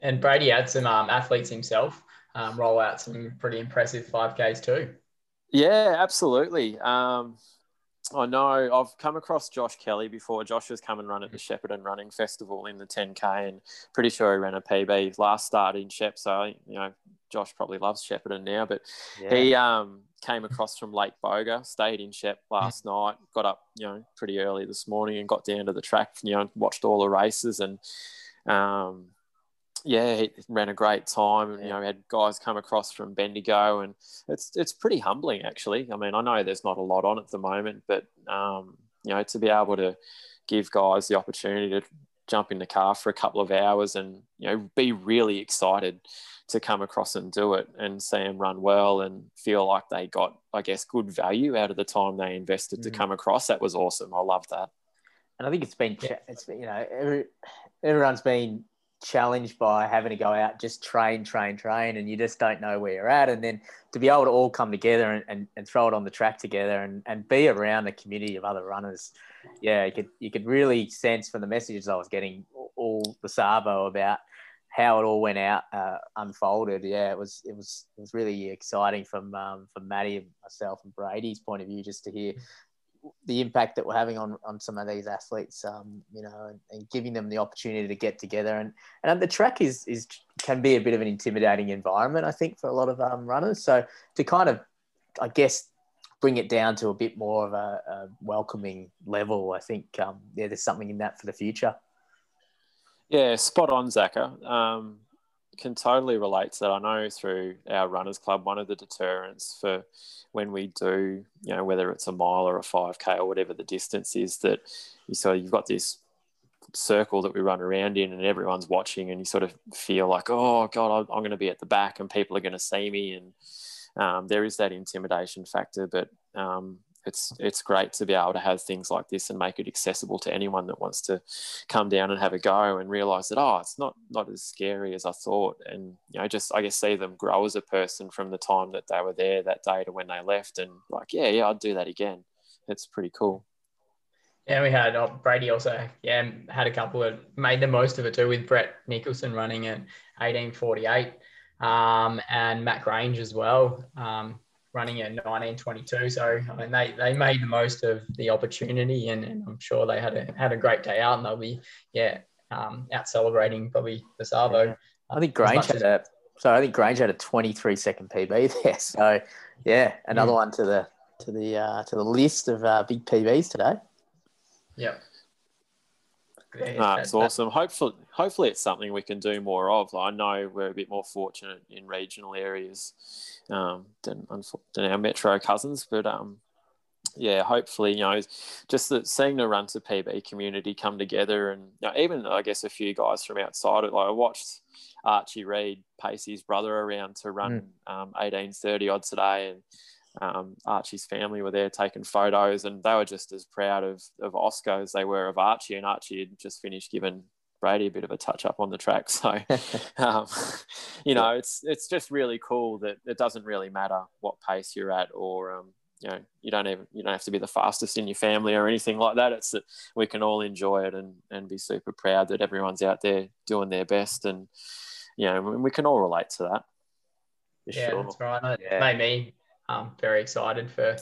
And Brady had some um, athletes himself um, roll out some pretty impressive 5Ks too. Yeah, absolutely. Um, I know I've come across Josh Kelly before. Josh has come and run at the Shepparton Running Festival in the 10K and pretty sure he ran a PB last start in Shep. So, you know, Josh probably loves Shepparton now, but yeah. he um, came across from Lake Boga, stayed in Shep last night, got up, you know, pretty early this morning and got down to the track, you know, watched all the races and, um, yeah, he ran a great time. Yeah. You know, we had guys come across from Bendigo, and it's it's pretty humbling actually. I mean, I know there's not a lot on at the moment, but um, you know, to be able to give guys the opportunity to jump in the car for a couple of hours and you know be really excited to come across and do it and see them run well and feel like they got, I guess, good value out of the time they invested mm. to come across. That was awesome. I love that. And I think it's been, it's been, you know, every, everyone's been challenged by having to go out, just train, train, train, and you just don't know where you're at. And then to be able to all come together and, and, and throw it on the track together and, and be around a community of other runners, yeah, you could you could really sense from the messages I was getting all the Savo about how it all went out uh, unfolded. Yeah, it was it was it was really exciting from um, from Maddie, myself, and Brady's point of view, just to hear the impact that we're having on, on some of these athletes, um, you know, and, and, giving them the opportunity to get together. And and the track is is can be a bit of an intimidating environment, I think, for a lot of um, runners. So to kind of, I guess, bring it down to a bit more of a, a welcoming level, I think, um, yeah, there's something in that for the future. Yeah, spot on, Zaka. Um, can totally relate to that. I know through our runners club, one of the deterrents for when we do, you know, whether it's a mile or a 5K or whatever the distance is, that you of, you've got this circle that we run around in and everyone's watching and you sort of feel like, oh God, I'm going to be at the back and people are going to see me. And um, there is that intimidation factor, but um, it's it's great to be able to have things like this and make it accessible to anyone that wants to come down and have a go and realize that oh it's not not as scary as I thought. And you know just I guess see them grow as a person from the time that they were there that day to when they left and like yeah yeah I'd do that again. It's pretty cool. Yeah we had oh, Brady also yeah had a couple of made the most of it too with Brett Nicholson running at 1848 um, and Matt Grange as well. Um, running at 1922. So I mean, they, they made the most of the opportunity, and, and I'm sure they had a had a great day out, and they'll be yeah um, out celebrating probably the Savo. Yeah. I think Grange had a so I think Grange had a 23 second PB there. So yeah, another mm. one to the to the uh, to the list of uh, big PBs today. Yeah. Yeah, no, it's awesome. Hopefully, hopefully it's something we can do more of. I know we're a bit more fortunate in regional areas um, than, than our metro cousins, but um, yeah, hopefully, you know, just that seeing the run to PB community come together, and you know, even I guess a few guys from outside it. Like I watched Archie Reed pace his brother around to run mm. um, 1830 odd today, and um, Archie's family were there taking photos, and they were just as proud of, of Oscar as they were of Archie. And Archie had just finished giving Brady a bit of a touch up on the track. So, um, you know, it's it's just really cool that it doesn't really matter what pace you're at, or um, you know, you don't even you don't have to be the fastest in your family or anything like that. It's that we can all enjoy it and and be super proud that everyone's out there doing their best, and you know, we can all relate to that. yeah, sure. that's right. It yeah. made me um, very excited for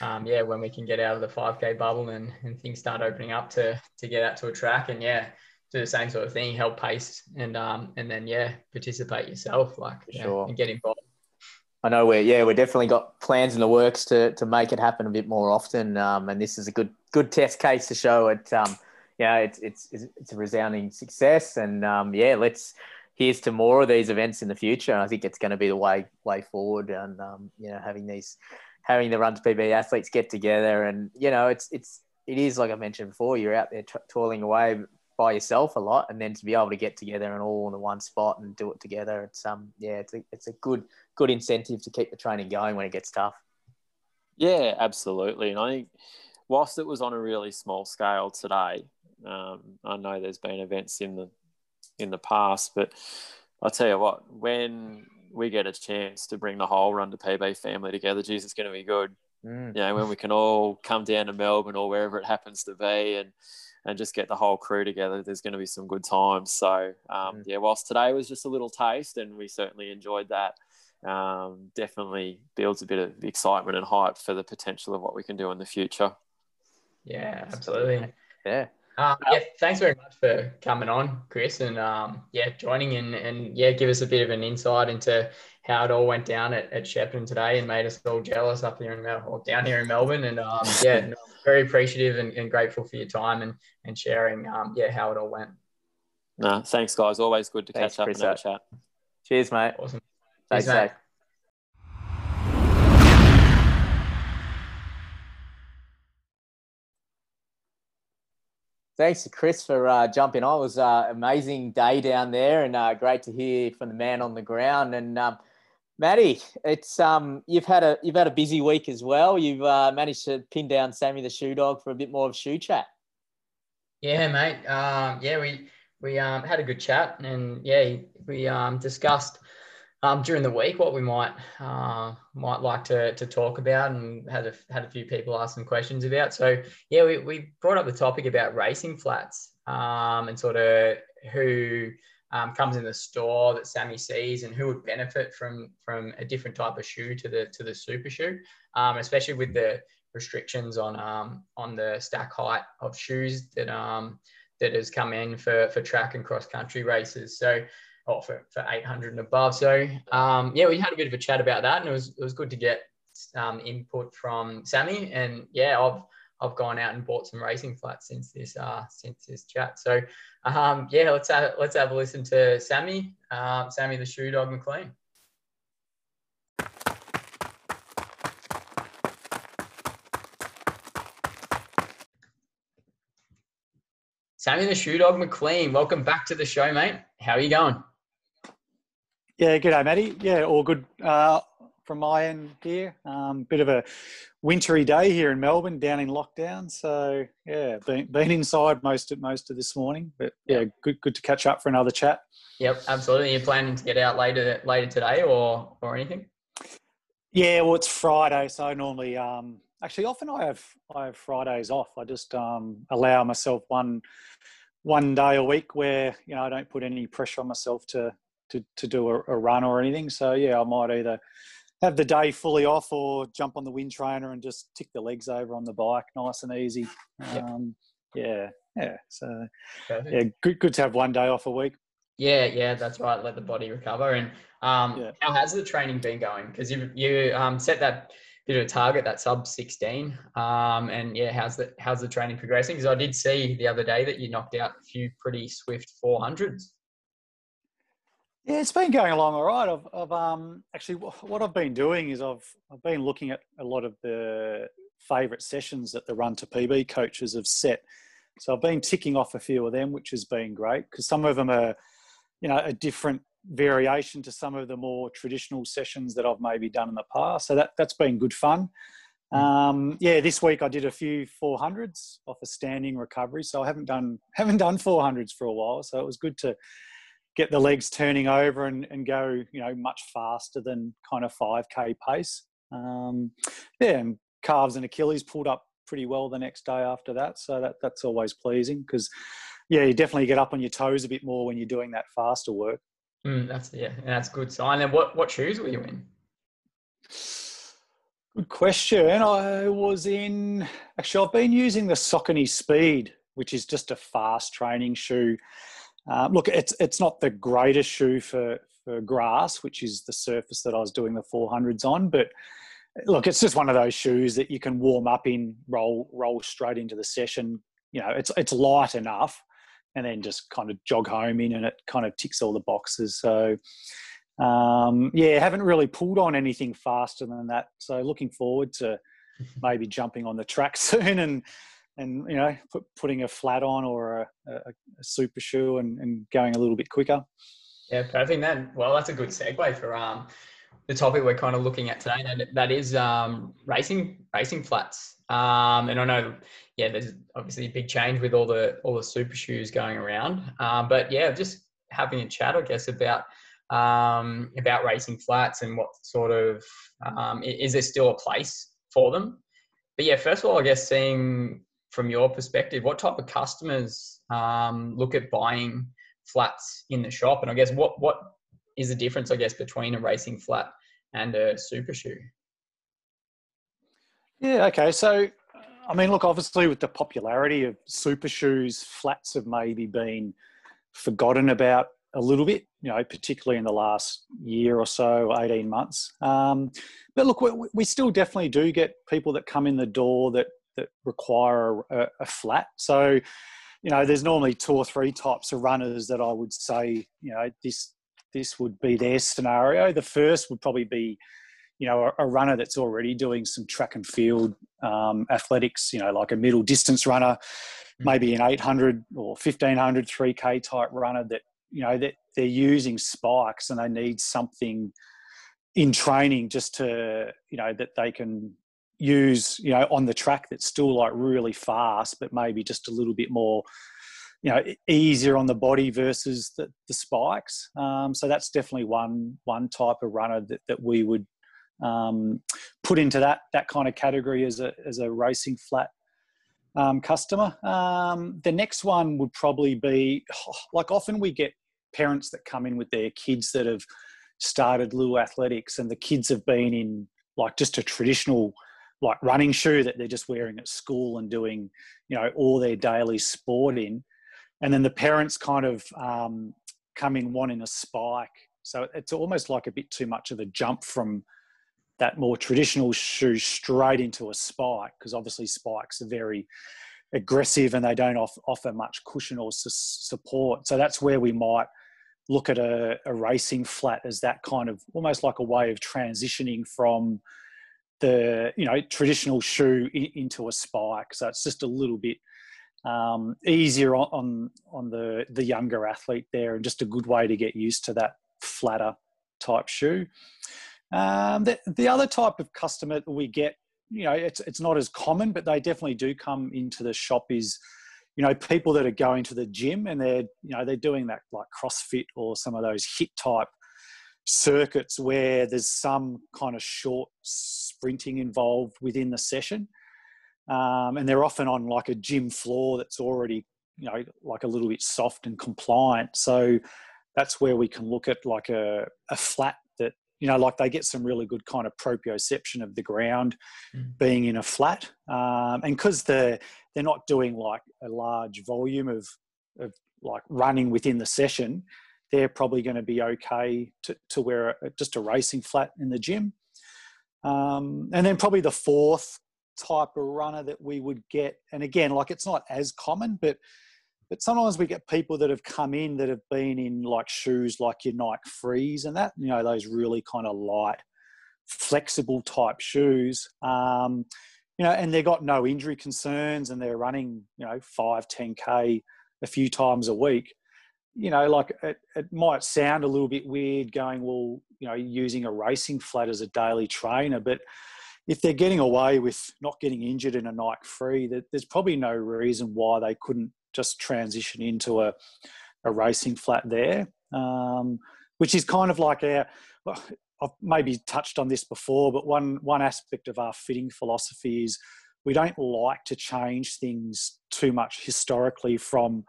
um, yeah when we can get out of the 5k bubble and, and things start opening up to to get out to a track and yeah do the same sort of thing help pace and um and then yeah participate yourself like yeah, sure. and get involved I know we're yeah we're definitely got plans in the works to to make it happen a bit more often um, and this is a good good test case to show it um, yeah it's it's it's a resounding success and um, yeah let's here's to more of these events in the future. And I think it's going to be the way way forward. And um, you know, having these having the run to PB athletes get together, and you know, it's it's it is like I mentioned before. You're out there t- toiling away by yourself a lot, and then to be able to get together and all in the one spot and do it together, it's um yeah, it's a, it's a good good incentive to keep the training going when it gets tough. Yeah, absolutely. And I think whilst it was on a really small scale today, um, I know there's been events in the in the past. But I'll tell you what, when we get a chance to bring the whole Run to PB family together, geez, it's going to be good. Mm. You know, when we can all come down to Melbourne or wherever it happens to be and and just get the whole crew together, there's going to be some good times. So, um, mm. yeah, whilst today was just a little taste and we certainly enjoyed that, um, definitely builds a bit of excitement and hype for the potential of what we can do in the future. Yeah, absolutely. Yeah. Um, yeah, thanks very much for coming on, Chris, and um, yeah, joining and and yeah, give us a bit of an insight into how it all went down at, at Shepparton today and made us all jealous up here in Mel- or down here in Melbourne. And um, yeah, no, very appreciative and, and, grateful for your time and and sharing um, yeah how it all went. No, thanks guys. Always good to thanks, catch up Chris, and have a chat. Cheers, mate. Awesome. Thanks, mate. Thanks to Chris for uh, jumping on. It was an uh, amazing day down there, and uh, great to hear from the man on the ground. And um, Maddie, it's um, you've had a you've had a busy week as well. You've uh, managed to pin down Sammy the shoe dog for a bit more of shoe chat. Yeah, mate. Um, yeah, we we um, had a good chat, and yeah, we um, discussed um, during the week what we might uh, might like to, to talk about and had a, had a few people ask some questions about. So yeah, we, we brought up the topic about racing flats um, and sort of who um, comes in the store that Sammy sees and who would benefit from from a different type of shoe to the to the super shoe, um, especially with the restrictions on um, on the stack height of shoes that um, that has come in for for track and cross country races. So. Or for, for 800 and above. So um, yeah, we had a bit of a chat about that, and it was it was good to get um, input from Sammy. And yeah, I've I've gone out and bought some racing flats since this uh, since this chat. So um, yeah, let's have, let's have a listen to Sammy, um, Sammy the Shoe Dog McLean. Sammy the Shoe Dog McLean, welcome back to the show, mate. How are you going? Yeah, good day, Matty. Yeah, all good. Uh, from my end here. Um, bit of a wintry day here in Melbourne, down in lockdown. So yeah, been been inside most of most of this morning, but yeah, good good to catch up for another chat. Yep, absolutely. You're planning to get out later later today, or or anything? Yeah, well, it's Friday, so normally, um, actually, often I have I have Fridays off. I just um, allow myself one one day a week where you know I don't put any pressure on myself to to, to do a, a, run or anything. So yeah, I might either have the day fully off or jump on the wind trainer and just tick the legs over on the bike, nice and easy. Um, yeah, yeah. So Perfect. yeah, good, good to have one day off a week. Yeah, yeah, that's right. Let the body recover. And um, yeah. how has the training been going? Because you you um, set that bit of a target, that sub sixteen. Um, and yeah, how's the how's the training progressing? Because I did see the other day that you knocked out a few pretty swift four hundreds. Yeah, it's been going along all right. I've, I've um, actually what I've been doing is I've I've been looking at a lot of the favourite sessions that the Run to PB coaches have set. So I've been ticking off a few of them, which has been great because some of them are, you know, a different variation to some of the more traditional sessions that I've maybe done in the past. So that that's been good fun. Mm. Um, yeah, this week I did a few 400s off a standing recovery, so I haven't done haven't done 400s for a while. So it was good to get the legs turning over and, and go, you know, much faster than kind of 5K pace. Um, yeah, and calves and Achilles pulled up pretty well the next day after that. So that, that's always pleasing because, yeah, you definitely get up on your toes a bit more when you're doing that faster work. Mm, that's yeah, that's good sign. And what what shoes were you in? Good question. I was in actually I've been using the Saucony Speed, which is just a fast training shoe. Um, look, it's it's not the greatest shoe for for grass, which is the surface that I was doing the 400s on, but look, it's just one of those shoes that you can warm up in, roll roll straight into the session. You know, it's it's light enough, and then just kind of jog home in, and it kind of ticks all the boxes. So, um, yeah, haven't really pulled on anything faster than that. So, looking forward to maybe jumping on the track soon and and you know put, putting a flat on or a, a, a super shoe and, and, going a little bit quicker. Yeah, perfect. Then, well, that's a good segue for um, the topic we're kind of looking at today. That, that is um, racing racing flats. Um, and I know, yeah, there's obviously a big change with all the all the super shoes going around. Um, but yeah, just having a chat, I guess, about um, about racing flats and what sort of um, is there still a place for them? But yeah, first of all, I guess seeing from your perspective, what type of customers um, look at buying flats in the shop? And I guess what what is the difference, I guess, between a racing flat and a super shoe? Yeah, okay. So, I mean, look, obviously, with the popularity of super shoes, flats have maybe been forgotten about a little bit, you know, particularly in the last year or so, 18 months. Um, but look, we, we, still definitely do get people that come in the door that that require a, a flat. So, you know, there's normally two or three types of runners that I would say, you know, this this would be their scenario. The first would probably be, you know, a, a runner that's already doing some track and field um, athletics, you know, like a middle distance runner, mm. maybe an 800 or 1500 3K type runner that, you know, that they're using spikes and they need something in training just to, you know, that they can use you know on the track that's still like really fast but maybe just a little bit more you know easier on the body versus the, the spikes. Um, so that's definitely one one type of runner that, that we would um, put into that that kind of category as a as a racing flat um, customer. Um, the next one would probably be like often we get parents that come in with their kids that have started little athletics, and the kids have been in like just a traditional like running shoe that they're just wearing at school and doing, you know, all their daily sport in, and then the parents kind of um, come in wanting a spike. So it's almost like a bit too much of a jump from that more traditional shoe straight into a spike because obviously spikes are very aggressive and they don't off, offer much cushion or su- support. So that's where we might look at a, a, racing flat as that kind of almost like a way of transitioning from the you know traditional shoe in, into a spike. So it's just a little bit um, easier on on the the younger athlete there, and just a good way to get used to that flatter type shoe. Um, the, the other type of customer that we get you know it's it's not as common, but they definitely do come into the shop. Is you know people that are going to the gym and they're you know they're doing that like CrossFit or some of those HIIT type circuits where there's some kind of short sprinting involved within the session. Um, and they're often on like a gym floor that's already, you know, like a little bit soft and compliant. So that's where we can look at like a, a flat that, you know, like they get some really good kind of proprioception of the ground mm. being in a flat. Um, and because they're, they're not doing like a large volume of, of like running within the session, they're probably going to be okay to, to wear a, just a racing flat in the gym. Um, and then probably the fourth type of runner that we would get, and again, like it's not as common, but but sometimes we get people that have come in that have been in like shoes like your Nike Frees and that, you know, those really kind of light, flexible type shoes. Um, you know, and they've got no injury concerns and they're running, you know, five, 10K a few times a week. You know, like it, it might sound a little bit weird going, well, you know, using a racing flat as a daily trainer, but if they're getting away with not getting injured in a Nike Free, there's probably no reason why they couldn't just transition into a, a racing flat there, um, which is kind of like our. Well, I've maybe touched on this before, but one one aspect of our fitting philosophy is we don't like to change things too much historically from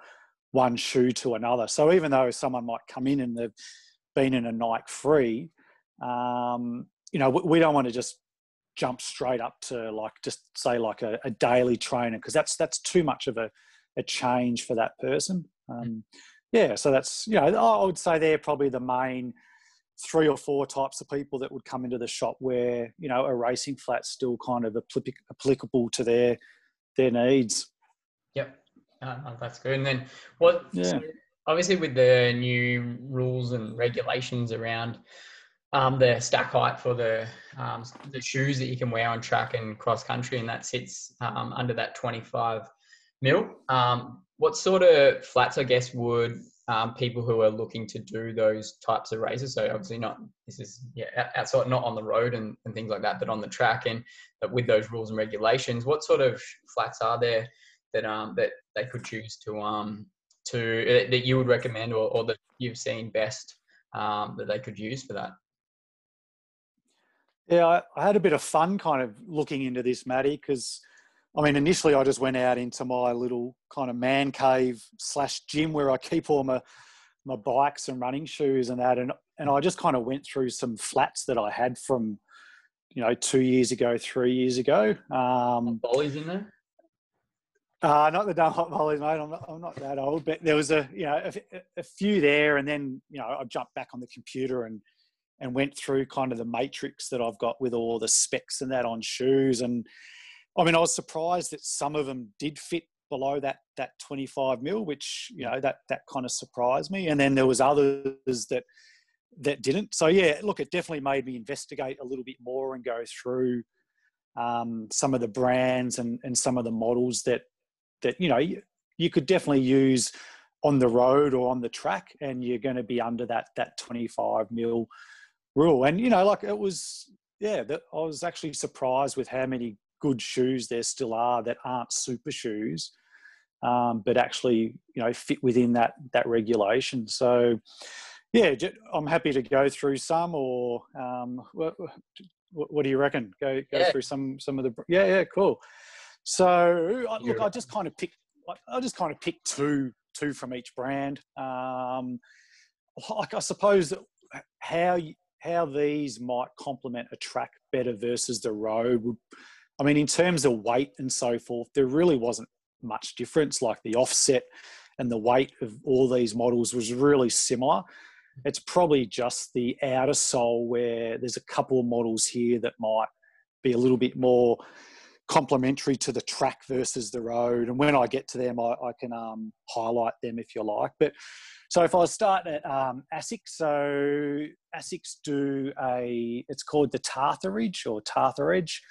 one shoe to another. So even though someone might come in and they've been in a Nike free, um, you know, we don't want to just jump straight up to like just say like a, a daily trainer because that's that's too much of a a change for that person. Mm. Um, yeah, so that's you know I would say they're probably the main three or four types of people that would come into the shop where you know a racing flat's still kind of applicable to their their needs. Yep, uh, that's good. And then what? Yeah. So obviously, with the new rules and regulations around um, the stack height for the um, the shoes that you can wear on track and cross country, and that sits um, under that 25 mil. Um, what sort of flats, I guess, would um, people who are looking to do those types of races? So obviously not this is yeah outside, not on the road and, and things like that, but on the track and but with those rules and regulations. What sort of flats are there that um that they could choose to um to that you would recommend or, or that you've seen best um, that they could use for that? Yeah, I, I, had a bit of fun kind of looking into this, Maddie, because I mean, initially I just went out into my little kind of man cave slash gym where I keep all my my bikes and running shoes and that, and and I just kind of went through some flats that I had from, you know, two years ago, three years ago. Um, Volleys in there. Uh, not the Dunlop Volleys, mate. I'm not, I'm not that old, but there was a, you know, a, a few there, and then you know I jumped back on the computer and and went through kind of the matrix that I've got with all the specs and that on shoes and I mean, I was surprised that some of them did fit below that that 25 mil, which you know that that kind of surprised me. And then there was others that that didn't. So yeah, look, it definitely made me investigate a little bit more and go through um, some of the brands and and some of the models that that you know you, you could definitely use on the road or on the track, and you're going to be under that that 25 mil rule. And you know, like it was, yeah, that, I was actually surprised with how many good shoes there still are that aren't super shoes, um, but actually you know fit within that that regulation. So yeah, I'm happy to go through some. Or um, what, what, do you reckon? Go go yeah. through some some of the yeah yeah cool. So look, I just kind of picked I just kind of picked two two from each brand. Um, like I suppose that how how these might complement a track better versus the road. I mean, in terms of weight and so forth, there really wasn't much difference. Like the offset and the weight of all these models was really similar. It's probably just the outer sole where there's a couple of models here that might be a little bit more complementary to the track versus the road. And when I get to them, I, I can um, highlight them if you like. But so if I start at um, ASICS, so ASICS do a, it's called the Tarther Edge or Tarther Edge.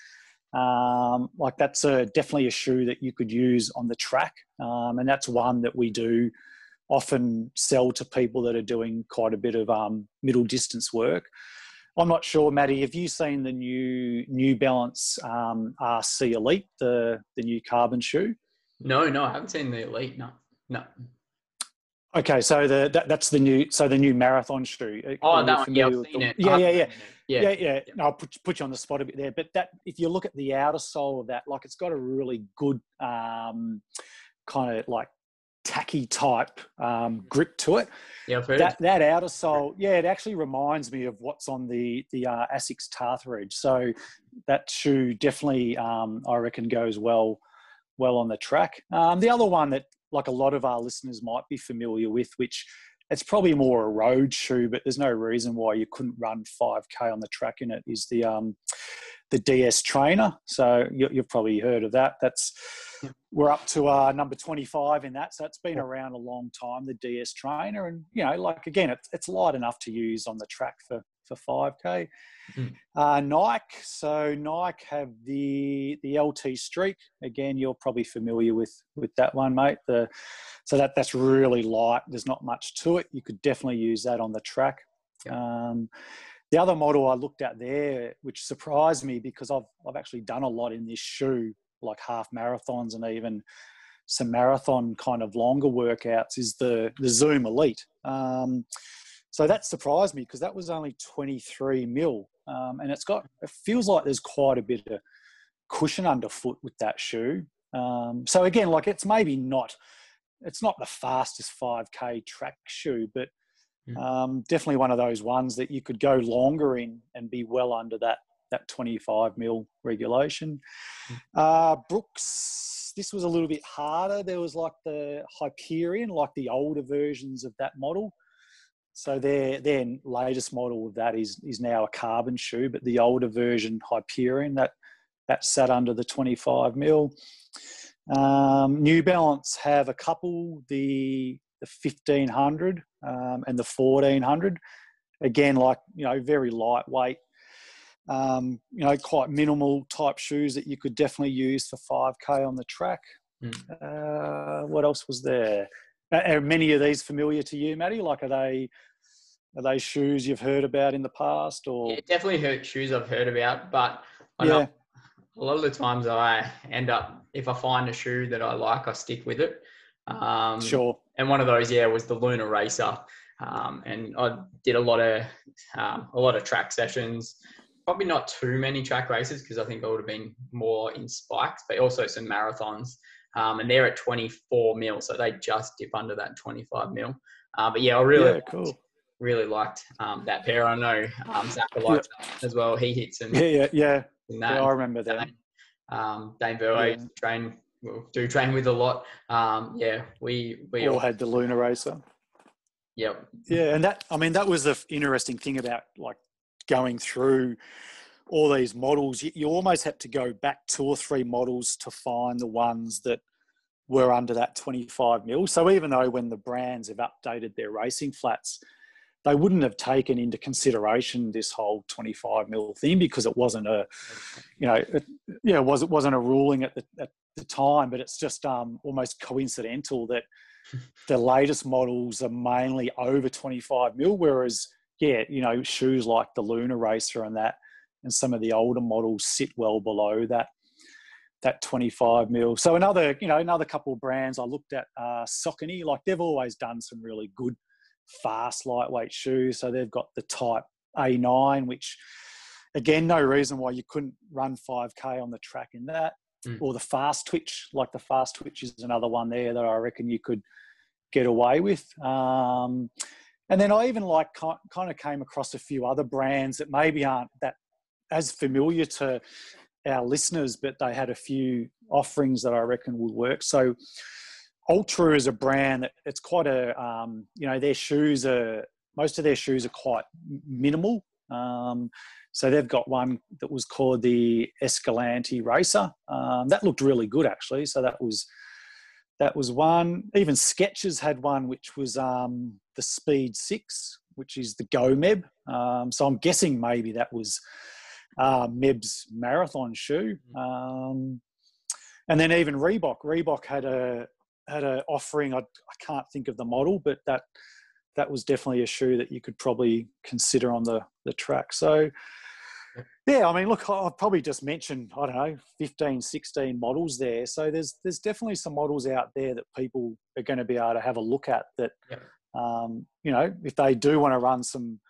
Um, like that's a, definitely a shoe that you could use on the track. Um, and that's one that we do often sell to people that are doing quite a bit of um, middle distance work. I'm not sure, Maddie. Have you seen the new New Balance um, RC Elite, the the new carbon shoe? No, no, I haven't seen the Elite. No, no. Okay, so the that, that's the new so the new marathon shoe. Oh, that one. Yeah, I've seen it. Yeah, yeah, yeah, yeah, yeah, yeah. No, I'll put, put you on the spot a bit there. But that if you look at the outer sole of that, like it's got a really good um, kind of like tacky type um, grip to it. Yeah, that that outer sole, yeah, it actually reminds me of what's on the the uh, Asics Tarther Edge. So that shoe definitely, um, I reckon, goes well well on the track. Um, the other one that, like a lot of our listeners might be familiar with, which it's probably more a road shoe, but there's no reason why you couldn't run 5k on the track in it. Is the um, the DS Trainer? So you, have probably heard of that. That's we're up to uh, number 25 in that. So it's been around a long time, the DS Trainer. And, you know, like again, it's, it's light enough to use on the track for, for 5K. Mm. Uh, Nike. So Nike have the the LT Streak. Again, you're probably familiar with with that one, mate. The so that that's really light. There's not much to it. You could definitely use that on the track. Um, the other model I looked at there, which surprised me because I've I've actually done a lot in this shoe like half marathons and even some marathon kind of longer workouts is the the Zoom Elite. Um, so that surprised me because that was only 23 mil, um, and it's got it feels like there's quite a bit of cushion underfoot with that shoe. Um, so again, like it's maybe not it's not the fastest 5k track shoe, but hmm. um, definitely one of those ones that you could go longer in and be well under that that 25 mil regulation. Hmm. Uh, Brooks, this was a little bit harder. There was like the Hyperion, like the older versions of that model. So their their latest model of that is is now a carbon shoe, but the older version Hyperion that that sat under the 25 mil. Um, New Balance have a couple, the the 1500 um, and the 1400. Again, like you know, very lightweight, um, you know, quite minimal type shoes that you could definitely use for 5K on the track. Mm. Uh, what else was there? Are many of these familiar to you, Matty? Like, are they are they shoes you've heard about in the past, or yeah, definitely heard shoes I've heard about, but I yeah. know a lot of the times I end up if I find a shoe that I like, I stick with it. Um, sure. And one of those, yeah, was the Lunar Racer, um, and I did a lot of um, a lot of track sessions probably not too many track races because I think I would have been more in spikes, but also some marathons. Um, and they're at 24 mil, so they just dip under that 25 mil. Uh, but yeah, I really, yeah, cool. really liked um, that pair. I know um, Zach likes yeah. as well. He hits and yeah, yeah, yeah. yeah I remember that. Um, Dane Burway yeah. train, do train with a lot. Um, yeah, we we all, all had the Lunar Racer. Yep. Yeah, and that I mean that was the interesting thing about like going through all these models, you, you almost had to go back two or three models to find the ones that were under that 25 mil. So even though when the brands have updated their racing flats, they wouldn't have taken into consideration this whole 25 mil thing because it wasn't a, you know, it, yeah, it was it wasn't a ruling at the at the time, but it's just um, almost coincidental that the latest models are mainly over 25 mil, whereas yeah, you know, shoes like the Lunar Racer and that, and some of the older models sit well below that that 25 mil. So another, you know, another couple of brands I looked at, uh, Saucony, like they've always done some really good, fast, lightweight shoes. So they've got the Type A9, which again, no reason why you couldn't run 5K on the track in that. Mm. Or the Fast Twitch, like the Fast Twitch is another one there that I reckon you could get away with. Um, and then I even like kind of came across a few other brands that maybe aren't that as familiar to our listeners, but they had a few offerings that I reckon would work. So Altra is a brand that it's quite a um, you know their shoes are most of their shoes are quite minimal. Um, so they've got one that was called the Escalante Racer. Um, that looked really good actually. So that was that was one. Even Skechers had one which was um, the Speed Six, which is the Go Meb. Um, so I'm guessing maybe that was uh, Meb's marathon shoe. Um, and then even Reebok. Reebok had a had an offering. I, I can't think of the model, but that that was definitely a shoe that you could probably consider on the the track. So yeah, I mean, look, I've probably just mentioned, I don't know, 15, 16 models there. So there's there's definitely some models out there that people are going to be able to have a look at that, yep. um, you know, if they do want to run some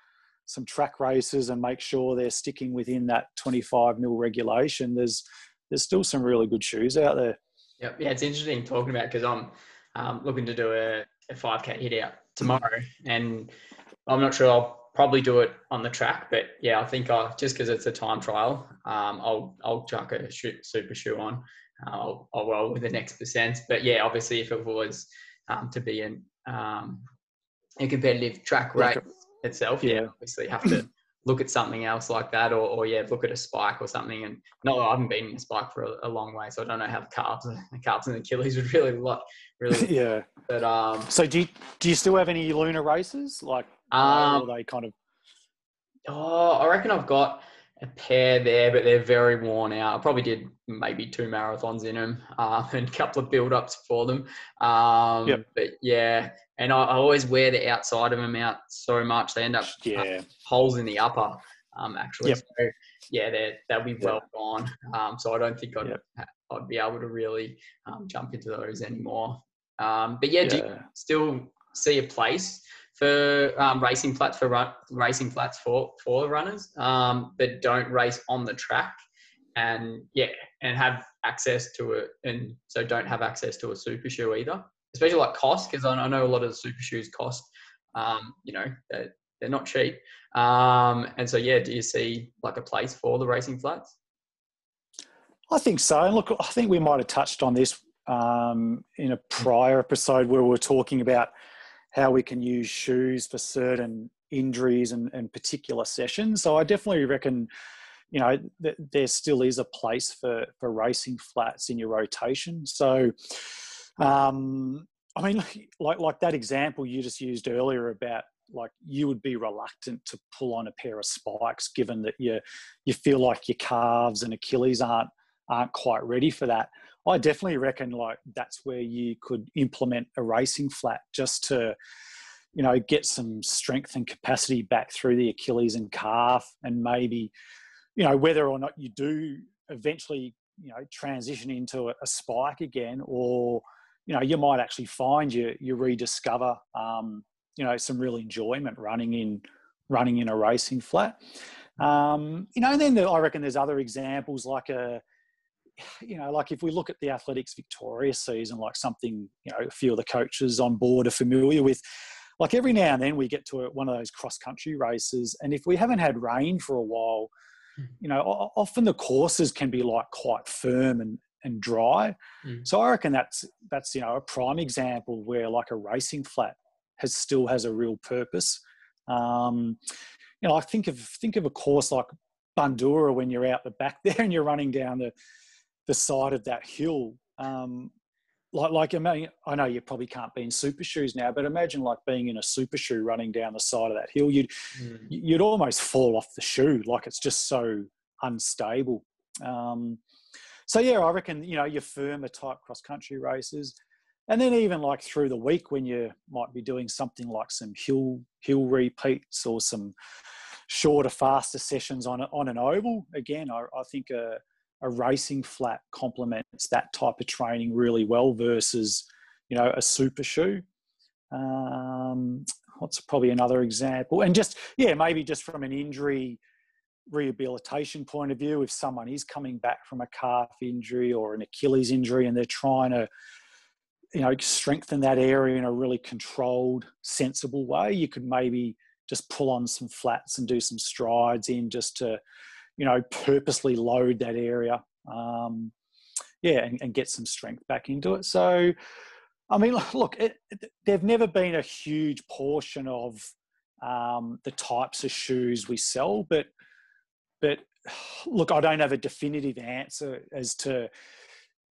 some track races and make sure they're sticking within that 25 mil regulation, there's there's still some really good shoes out there. Yeah, yeah, it's interesting talking about because I'm um, looking to do a, a 5k hit out tomorrow, and I'm not sure I'll probably do it on the track. But yeah, I think I just because it's a time trial, um, I'll I'll chuck a super shoe on. Uh, I'll, I'll roll with the next percent. But yeah, obviously, if it was um, to be in um, a competitive track race like itself, yeah, obviously have to look at something else like that, or, or yeah, look at a spike or something. And no, I haven't been in a spike for a, a long way, so I don't know how the calves, the calves and Achilles would really look. Really, yeah. But um, so do you, do you still have any Lunar Racers? Like, um, they kind of? Oh, I reckon I've got a pair there, but they're very worn out. I probably did maybe two marathons in them uh, and a couple of build ups for them. Um, yep. But yeah, and I, I, always wear the outside of them out so much they end up yeah. holes in the upper. Um, actually, yep. so yeah, they they'll be well yep. gone. Um, so I don't think I'd I'd be able to really um, jump into those anymore. Um, but yeah, yeah, do you still see a place for um, racing flats for run, racing flats for for runners, um, but don't race on the track, and yeah, and have access to it, and so don't have access to a super shoe either, especially like cost because I, know a lot of the super shoes cost, um, you know, they're, they're not cheap, um, and so yeah, do you see like a place for the racing flats? I think so. And look, I think we might have touched on this um, in a prior episode where we were talking about how we can use shoes for certain injuries and, and particular sessions. So I definitely reckon, you know, th- there still is a place for for racing flats in your rotation. So, um, I mean, like like that example you just used earlier about like you would be reluctant to pull on a pair of spikes given that you you feel like your calves and Achilles aren't aren't quite ready for that. I definitely reckon like that's where you could implement a racing flat just to, you know, get some strength and capacity back through the Achilles and calf, and maybe, you know, whether or not you do eventually, you know, transition into a, a spike again, or you know, you might actually find you you rediscover, um, you know, some real enjoyment running in running in a racing flat. Um, you know, and then the, I reckon there's other examples like a you know, like if we look at the Athletics Victoria season, like something, you know, a few of the coaches on board are familiar with, like every now and then we get to a, one of those cross country races. And if we haven't had rain for a while, hmm. you know, often the courses can be like quite firm and, and dry. Mm. So I reckon that's, that's, you know, a prime example where like a racing flat has still has a real purpose. Um, you know, I think of, think of a course like Bundoora when you're out the back there and you're running down the, the side of that hill. Um, like, like I mean, I know you probably can't be in super shoes now, but imagine like being in a super shoe running down the side of that hill. You'd mm. you'd almost fall off the shoe, like it's just so unstable. Um, so yeah, I reckon you know your firmer type cross country races, and then even like through the week when you might be doing something like some hill hill repeats or some shorter, faster sessions on on an oval. Again, I, I think a a racing flat complements that type of training really well versus you know a super shoe um, what's probably another example and just yeah maybe just from an injury rehabilitation point of view if someone is coming back from a calf injury or an achilles injury and they're trying to you know strengthen that area in a really controlled, sensible way. You could maybe just pull on some flats and do some strides in just to, you know, purposely load that area. Um, yeah, and, and, get some strength back into it. So, I mean, look, it, it, they've never been a huge portion of um, the types of shoes we sell, but but look, I don't have a definitive answer as to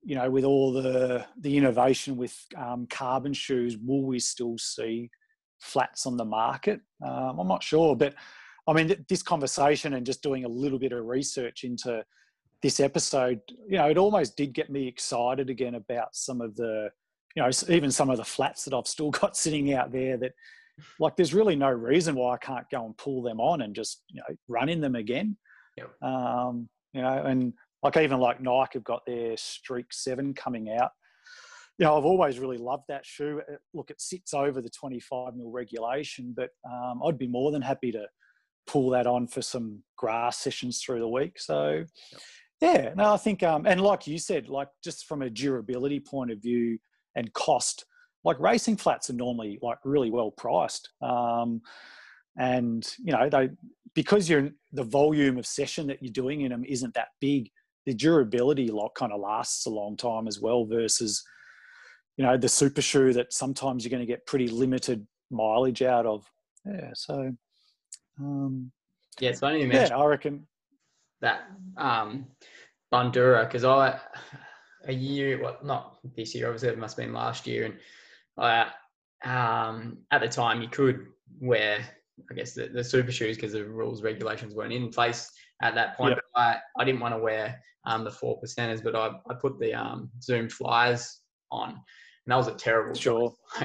you know with all the the innovation with um, carbon shoes, will we still see flats on the market? Um, I'm not sure, but I mean, this conversation and just doing a little bit of research into this episode, you know, it almost did get me excited again about some of the, you know, even some of the flats that I've still got sitting out there that, like, there's really no reason why I can't go and pull them on and just, you know, run in them again. Yep. Um, you know, and like even like Nike have got their Streak 7 coming out you know, I've always really loved that shoe. Look, it sits over the 25 mil regulation, but um, I'd be more than happy to pull that on for some grass sessions through the week. So, yeah, no, I think, um, and like you said, like just from a durability point of view and cost, like racing flats are normally like really well priced. Um, and you know, they because you're the volume of session that you're doing in them isn't that big. The durability like kind of lasts a long time as well versus you know the super shoe that sometimes you're going to get pretty limited mileage out of. Yeah, so um, yeah, it's funny you mentioned. Yeah, I reckon that um, Bundoora because I a year, well, not this year, obviously it must have been last year, and I um, at the time you could wear I guess the, the super shoes because the rules regulations weren't in place at that point. Yep. But I, I didn't want to wear um, the four percenters, but I, I put the um, Zoom flyers on, and that was a terrible. Sure.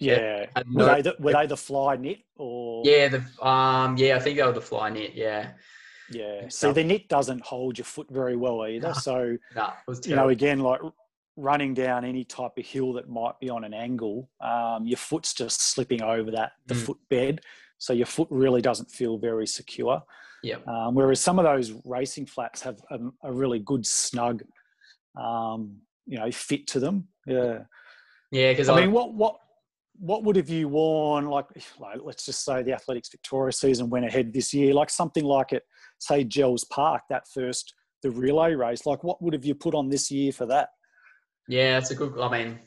yeah. yeah. Were, they the, were they the Flyknit or? Yeah, the um, yeah, I think they were the Flyknit. Yeah. Yeah. See, the knit doesn't hold your foot very well either. No, so, no, you know, again, like running down any type of hill that might be on an angle, um, your foot's just slipping over that the mm. footbed, so your foot really doesn't feel very secure. Yeah. Um, whereas some of those racing flats have a, a really good snug, um, you know, fit to them. Yeah. Yeah, because I, I mean, what what what would have you worn? Like, like, let's just say the Athletics Victoria season went ahead this year, like something like it, say Jells Park, that first the relay race. Like, what would have you put on this year for that? Yeah, that's a good. I mean,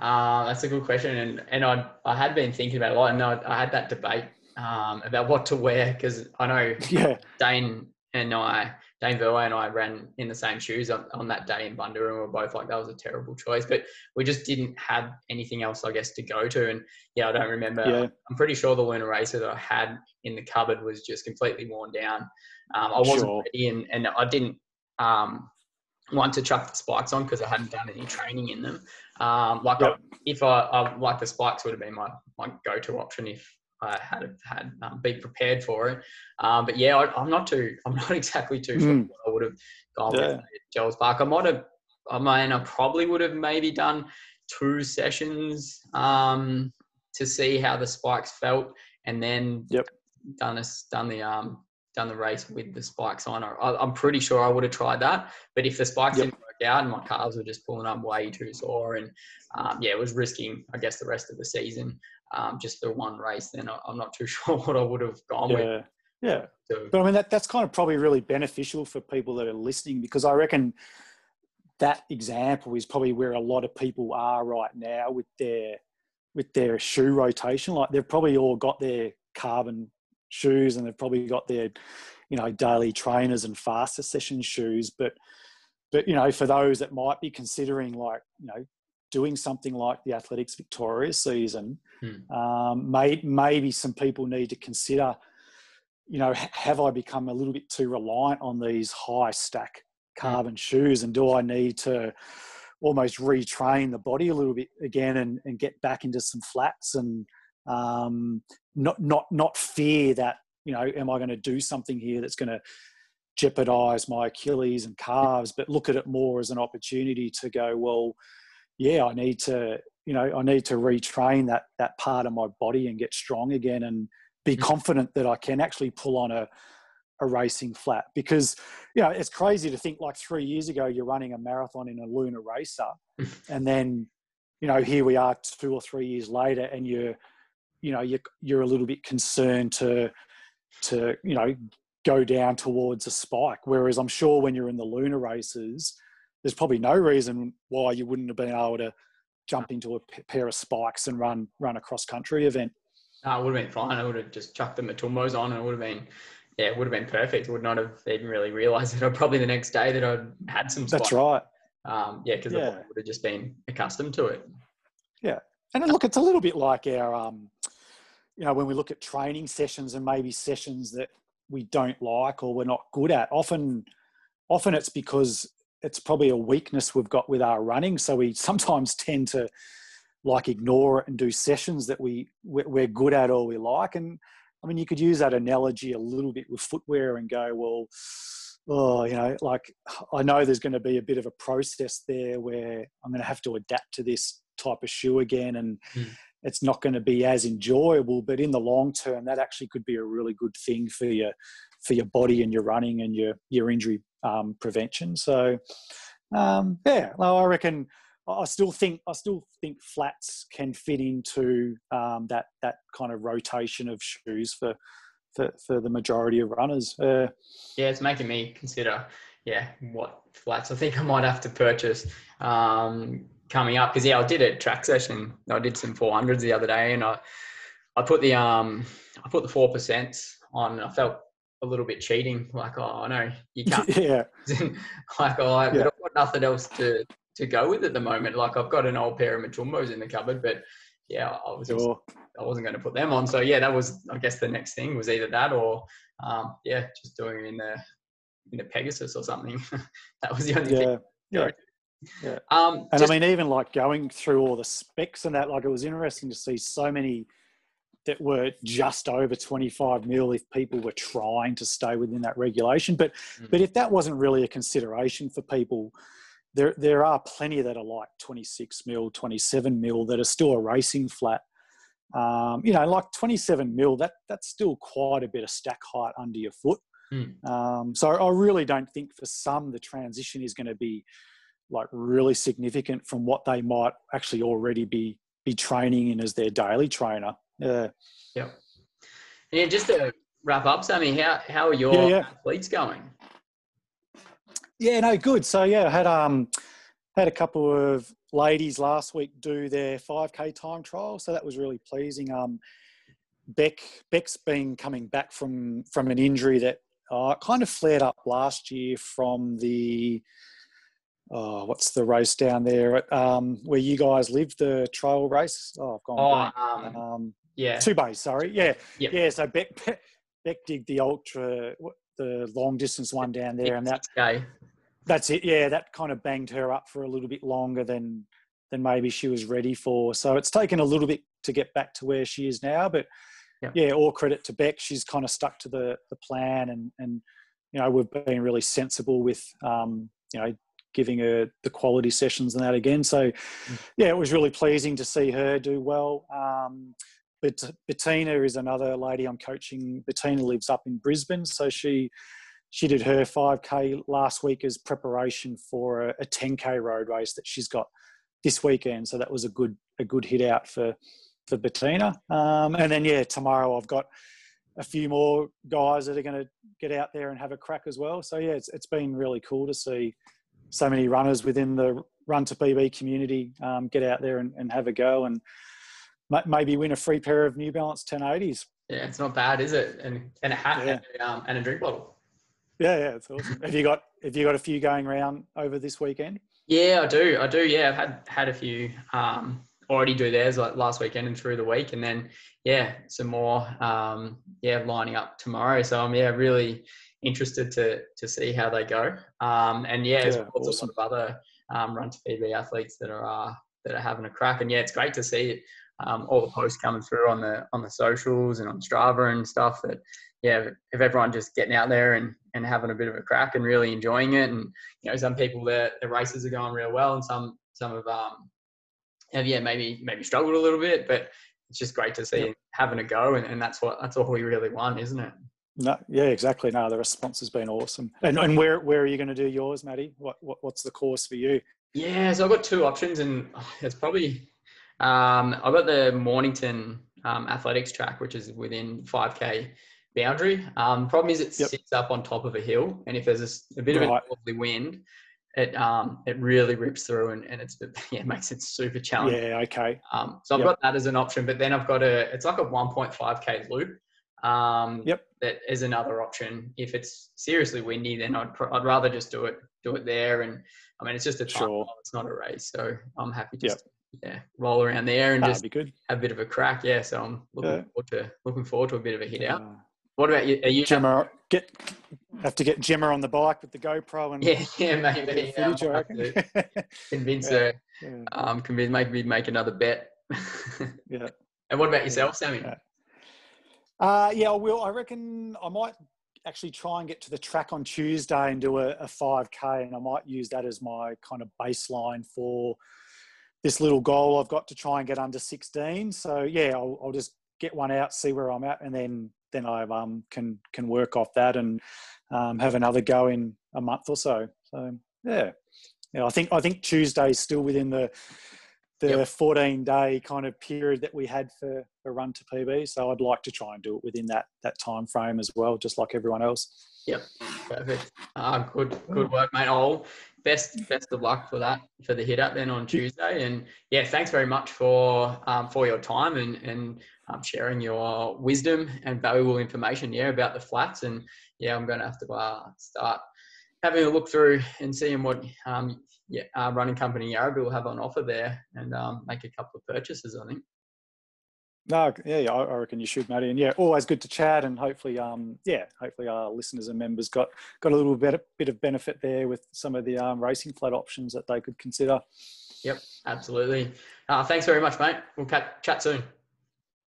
uh, that's a good question, and and I I had been thinking about it a lot, and I, I had that debate um, about what to wear because I know yeah. Dane and I Dane Verwey and I ran in the same shoes on, on that day in Bundoora and we were both like, that was a terrible choice. But we just didn't have anything else, I guess, to go to. And yeah, I don't remember. Yeah. I'm pretty sure the Lunar Racer that I had in the cupboard was just completely worn down. Um, I wasn't sure. ready and, and I didn't um, want to chuck the spikes on because I hadn't done any training in them. Um, like yep. I, if I, I, like the spikes would have been my, my go-to option if I had had um, been prepared for it. Um, but yeah, I, am not too. I'm not exactly too sure mm. what I would have gone yeah. with Jells Park. I might have. I mean, I probably would have maybe done two sessions um, to see how the spikes felt, and then yep. done a, done the um done the race with the spikes on. I, am pretty sure I would have tried that. But if the spikes yep. didn't work out and my calves were just pulling up way too sore, and um, yeah, it was risking, I guess, the rest of the season um, just the one race, then I'm not too sure what I would have gone yeah. with. Yeah. So, but I mean, that, that's kind of probably really beneficial for people that are listening because I reckon that example is probably where a lot of people are right now with their with their shoe rotation. Like they've probably all got their carbon shoes and they've probably got their, you know, daily trainers and faster session shoes. But but you know, for those that might be considering like, you know, doing something like the Athletics Victoria season, hmm. um, may, maybe some people need to consider, you know, have I become a little bit too reliant on these high stack hmm. carbon hmm. shoes and do I need to almost retrain the body a little bit again and, and get back into some flats and um, not, not, not fear that, you know, am I going to do something here that's going to jeopardize my Achilles and calves, but look at it more as an opportunity to go, well, yeah, I need to, you know, I need to retrain that that part of my body and get strong again and be mm-hmm. confident that I can actually pull on a a racing flat because you know it's crazy to think like three years ago you're running a marathon in a lunar racer and then you know, here we are two or three years later, and you're, you know, you're you're a little bit concerned to, to you know, go down towards a spike. Whereas I'm sure when you're in the Lunar Racers, there's probably no reason why you wouldn't have been able to jump into a p- pair of spikes and run run a cross country event. No, it would have been fine. I would have just chucked the Matumbos on and it would have been, yeah, it would have been perfect. would not have even really realised it. Probably the next day that I'd had some spikes. That's right. Um, yeah, because Yeah. body would have just been accustomed to it. Yeah, and look, it's a little bit like our, um, you know, when we look at training sessions and maybe sessions that we don't like or we're not good at. Often, often it's because it's probably a weakness we've got with our running. So we sometimes tend to like ignore it and do sessions that we we- we're good at or we like. And I mean, you could use that analogy a little bit with footwear and go, well, oh, you know, like I know there's going to be a bit of a process there where I'm going to have to adapt to this type of shoe again, and Mm. it's not going to be as enjoyable. But in the long term, that actually could be a really good thing for your for your body and your running and your your injury um, prevention. So, um, yeah, well, I reckon. I still think I still think flats can fit into um, that that kind of rotation of shoes for for, for the majority of runners. Uh, Yeah, it's making me consider, yeah, what flats I think I might have to purchase um, coming up. Because yeah, I did a track session. I did some 400s the other day, and I I put the um I put the four percent on. I felt a little bit cheating. Like, oh no, you can't. yeah, like, oh, I've Yeah. got nothing else to to go with at the moment. Like, I've got an old pair of Matumbos in the cupboard, but yeah, I was just. I wasn't going to put them on. So yeah, that was I guess the next thing was either that or um, yeah, just doing it in the in the Pegasus or something. that was the only thing. Yeah, Yeah. Um, and just- I mean, even like going through all the specs and that, like it was interesting to see so many that were just over 25 mil if people were trying to stay within that regulation. But Mm. but if that wasn't really a consideration for people, there there are plenty that are like 26 mil, 27 mil that are still a racing flat. Um, you know, like 27 mil, that that's still quite a bit of stack height under your foot. Mm. Um, so I really don't think for some the transition is going to be like really significant from what they might actually already be be training in as their daily trainer. Uh, yeah, just to wrap up, Sammy, how how are your Yeah, yeah. athletes going? yeah, no, good. So yeah, I had um had a couple of ladies last week do their 5k time trial, so that was really pleasing. Um, Beck Beck's been coming back from from an injury that uh, kind of flared up last year from the oh, what's the race down there at, um, where you guys live, the trail race. Oh, I've gone Oh, um, Um, yeah, two bays, sorry. Yeah, Yep. yeah. So Beck, Beck did the ultra, the long distance one down there, and that okay. that's it. Yeah, that kind of banged her up for a little bit longer than than maybe she was ready for. So it's taken a little bit to get back to where she is now, but Yep. yeah, all credit to Beck. She's kind of stuck to the the plan, and and you know we've been really sensible with um, you know giving her the quality sessions and that again. So yeah, it was really pleasing to see her do well. Um, but Bettina is another lady I'm coaching. Bettina lives up in Brisbane, so she she did her 5k last week as preparation for a, a 10k road race that she's got this weekend. So that was a good a good hit out for for Bettina. Um, and then yeah, tomorrow I've got a few more guys that are going to get out there and have a crack as well. So yeah, it's it's been really cool to see so many runners within the Run to PB community um, get out there and, and have a go and maybe win a free pair of New Balance 1080s. Yeah, it's not bad, is it? And and a hat Yeah. and, a, um, and a drink bottle. Yeah, yeah, it's awesome. have you got have you got a few going around over this weekend? Yeah, I do. I do. Yeah, I've had had a few um, already do theirs like last weekend and through the week, and then yeah, some more. Um, yeah, lining up tomorrow. So I'm yeah really interested to to see how they go. Um, and yeah, there's Yeah, lots awesome. of other um, run to PB athletes that are uh, that are having a crack. And yeah, it's great to see it. Um, all the posts coming through on the on the socials and on Strava and stuff. That yeah, if everyone just getting out there and and having a bit of a crack and really enjoying it and you know, some people their, their races are going real well, and some some have um have yeah maybe maybe struggled a little bit, but it's just great to see Yep. having a go, and, and that's what that's all we really want, isn't it? No, yeah, exactly. No, the response has been awesome. And and where where are you going to do yours, Matty? What, what what's the course for you? Yeah, so I've got two options, and oh, it's probably Um, I've got the Mornington um, athletics track, which is within 5k boundary. Um, problem is it Yep. sits up on top of a hill, and if there's a bit of Right. a northerly wind, it um, it really rips through, and, and it's yeah it makes it super challenging. Yeah, okay. Um, so I've Yep. got that as an option, but then I've got a it's like a 1.5k loop. Um, Yep. That is another option. If it's seriously windy, then I'd pr- I'd rather just do it do it there. And I mean, it's just a time. Sure. It's not a race, so I'm happy just yeah roll around there and That'd just be good. have a bit of a crack. Yeah. So I'm looking Yeah. forward to looking forward to a bit of a hit out. What about you? Are you? Gemma, get have to get Gemma on the bike with the GoPro and Yeah, yeah, maybe. Yeah, footage, I might have to convince Yeah. her. Yeah, Um, convince maybe make another bet. yeah. and what about yourself, Sammy? Yeah. Uh, yeah, I will. I reckon I might actually try and get to the track on Tuesday and do a, a 5K, and I might use that as my kind of baseline for this little goal I've got to try and get under 16. So yeah, I'll, I'll just get one out, see where I'm at, and then then I um, can can work off that and um, have another go in a month or so. So yeah, yeah. I think I think Tuesday's still within the the Yep. 14 day kind of period that we had for a run to PB. So I'd like to try and do it within that that time frame as well, just like everyone else. Yep, perfect. Uh, good, good work, mate. All best, best of luck for that for the hit up then on Tuesday. And yeah, thanks very much for um, for your time and and um, sharing your wisdom and valuable information. Yeah, about the flats. And yeah, I'm going to have to uh, start having a look through and seeing what um, yeah, uh, running company Yarraville will have on offer there, and um, make a couple of purchases. I think. No, yeah, yeah, I reckon you should, Matty. And yeah, always good to chat, and hopefully, um, yeah, hopefully our listeners and members got got a little bit bit of benefit there with some of the um, racing flat options that they could consider. Yep, absolutely. Uh, thanks very much, mate. We'll cat- chat soon.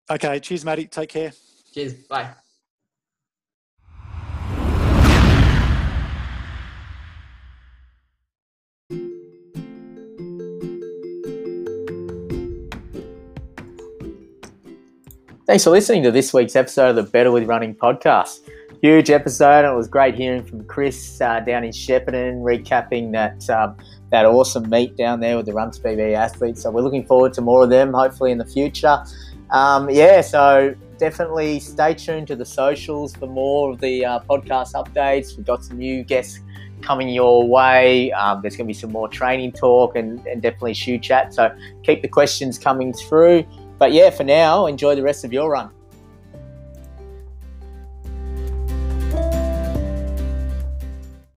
Okay, cheers, Matty. Take care. Cheers. Bye. Thanks for listening to this week's episode of the Better with Running podcast. Huge episode, it was great hearing from Chris uh, down in Shepparton, recapping that um, that awesome meet down there with the Run to PB athletes. So we're looking forward to more of them, hopefully in the future. Um, yeah, so definitely stay tuned to the socials for more of the uh, podcast updates. We've got some new guests coming your way. Um, there's going to be some more training talk and, and definitely shoe chat. So keep the questions coming through. But yeah, for now, enjoy the rest of your run.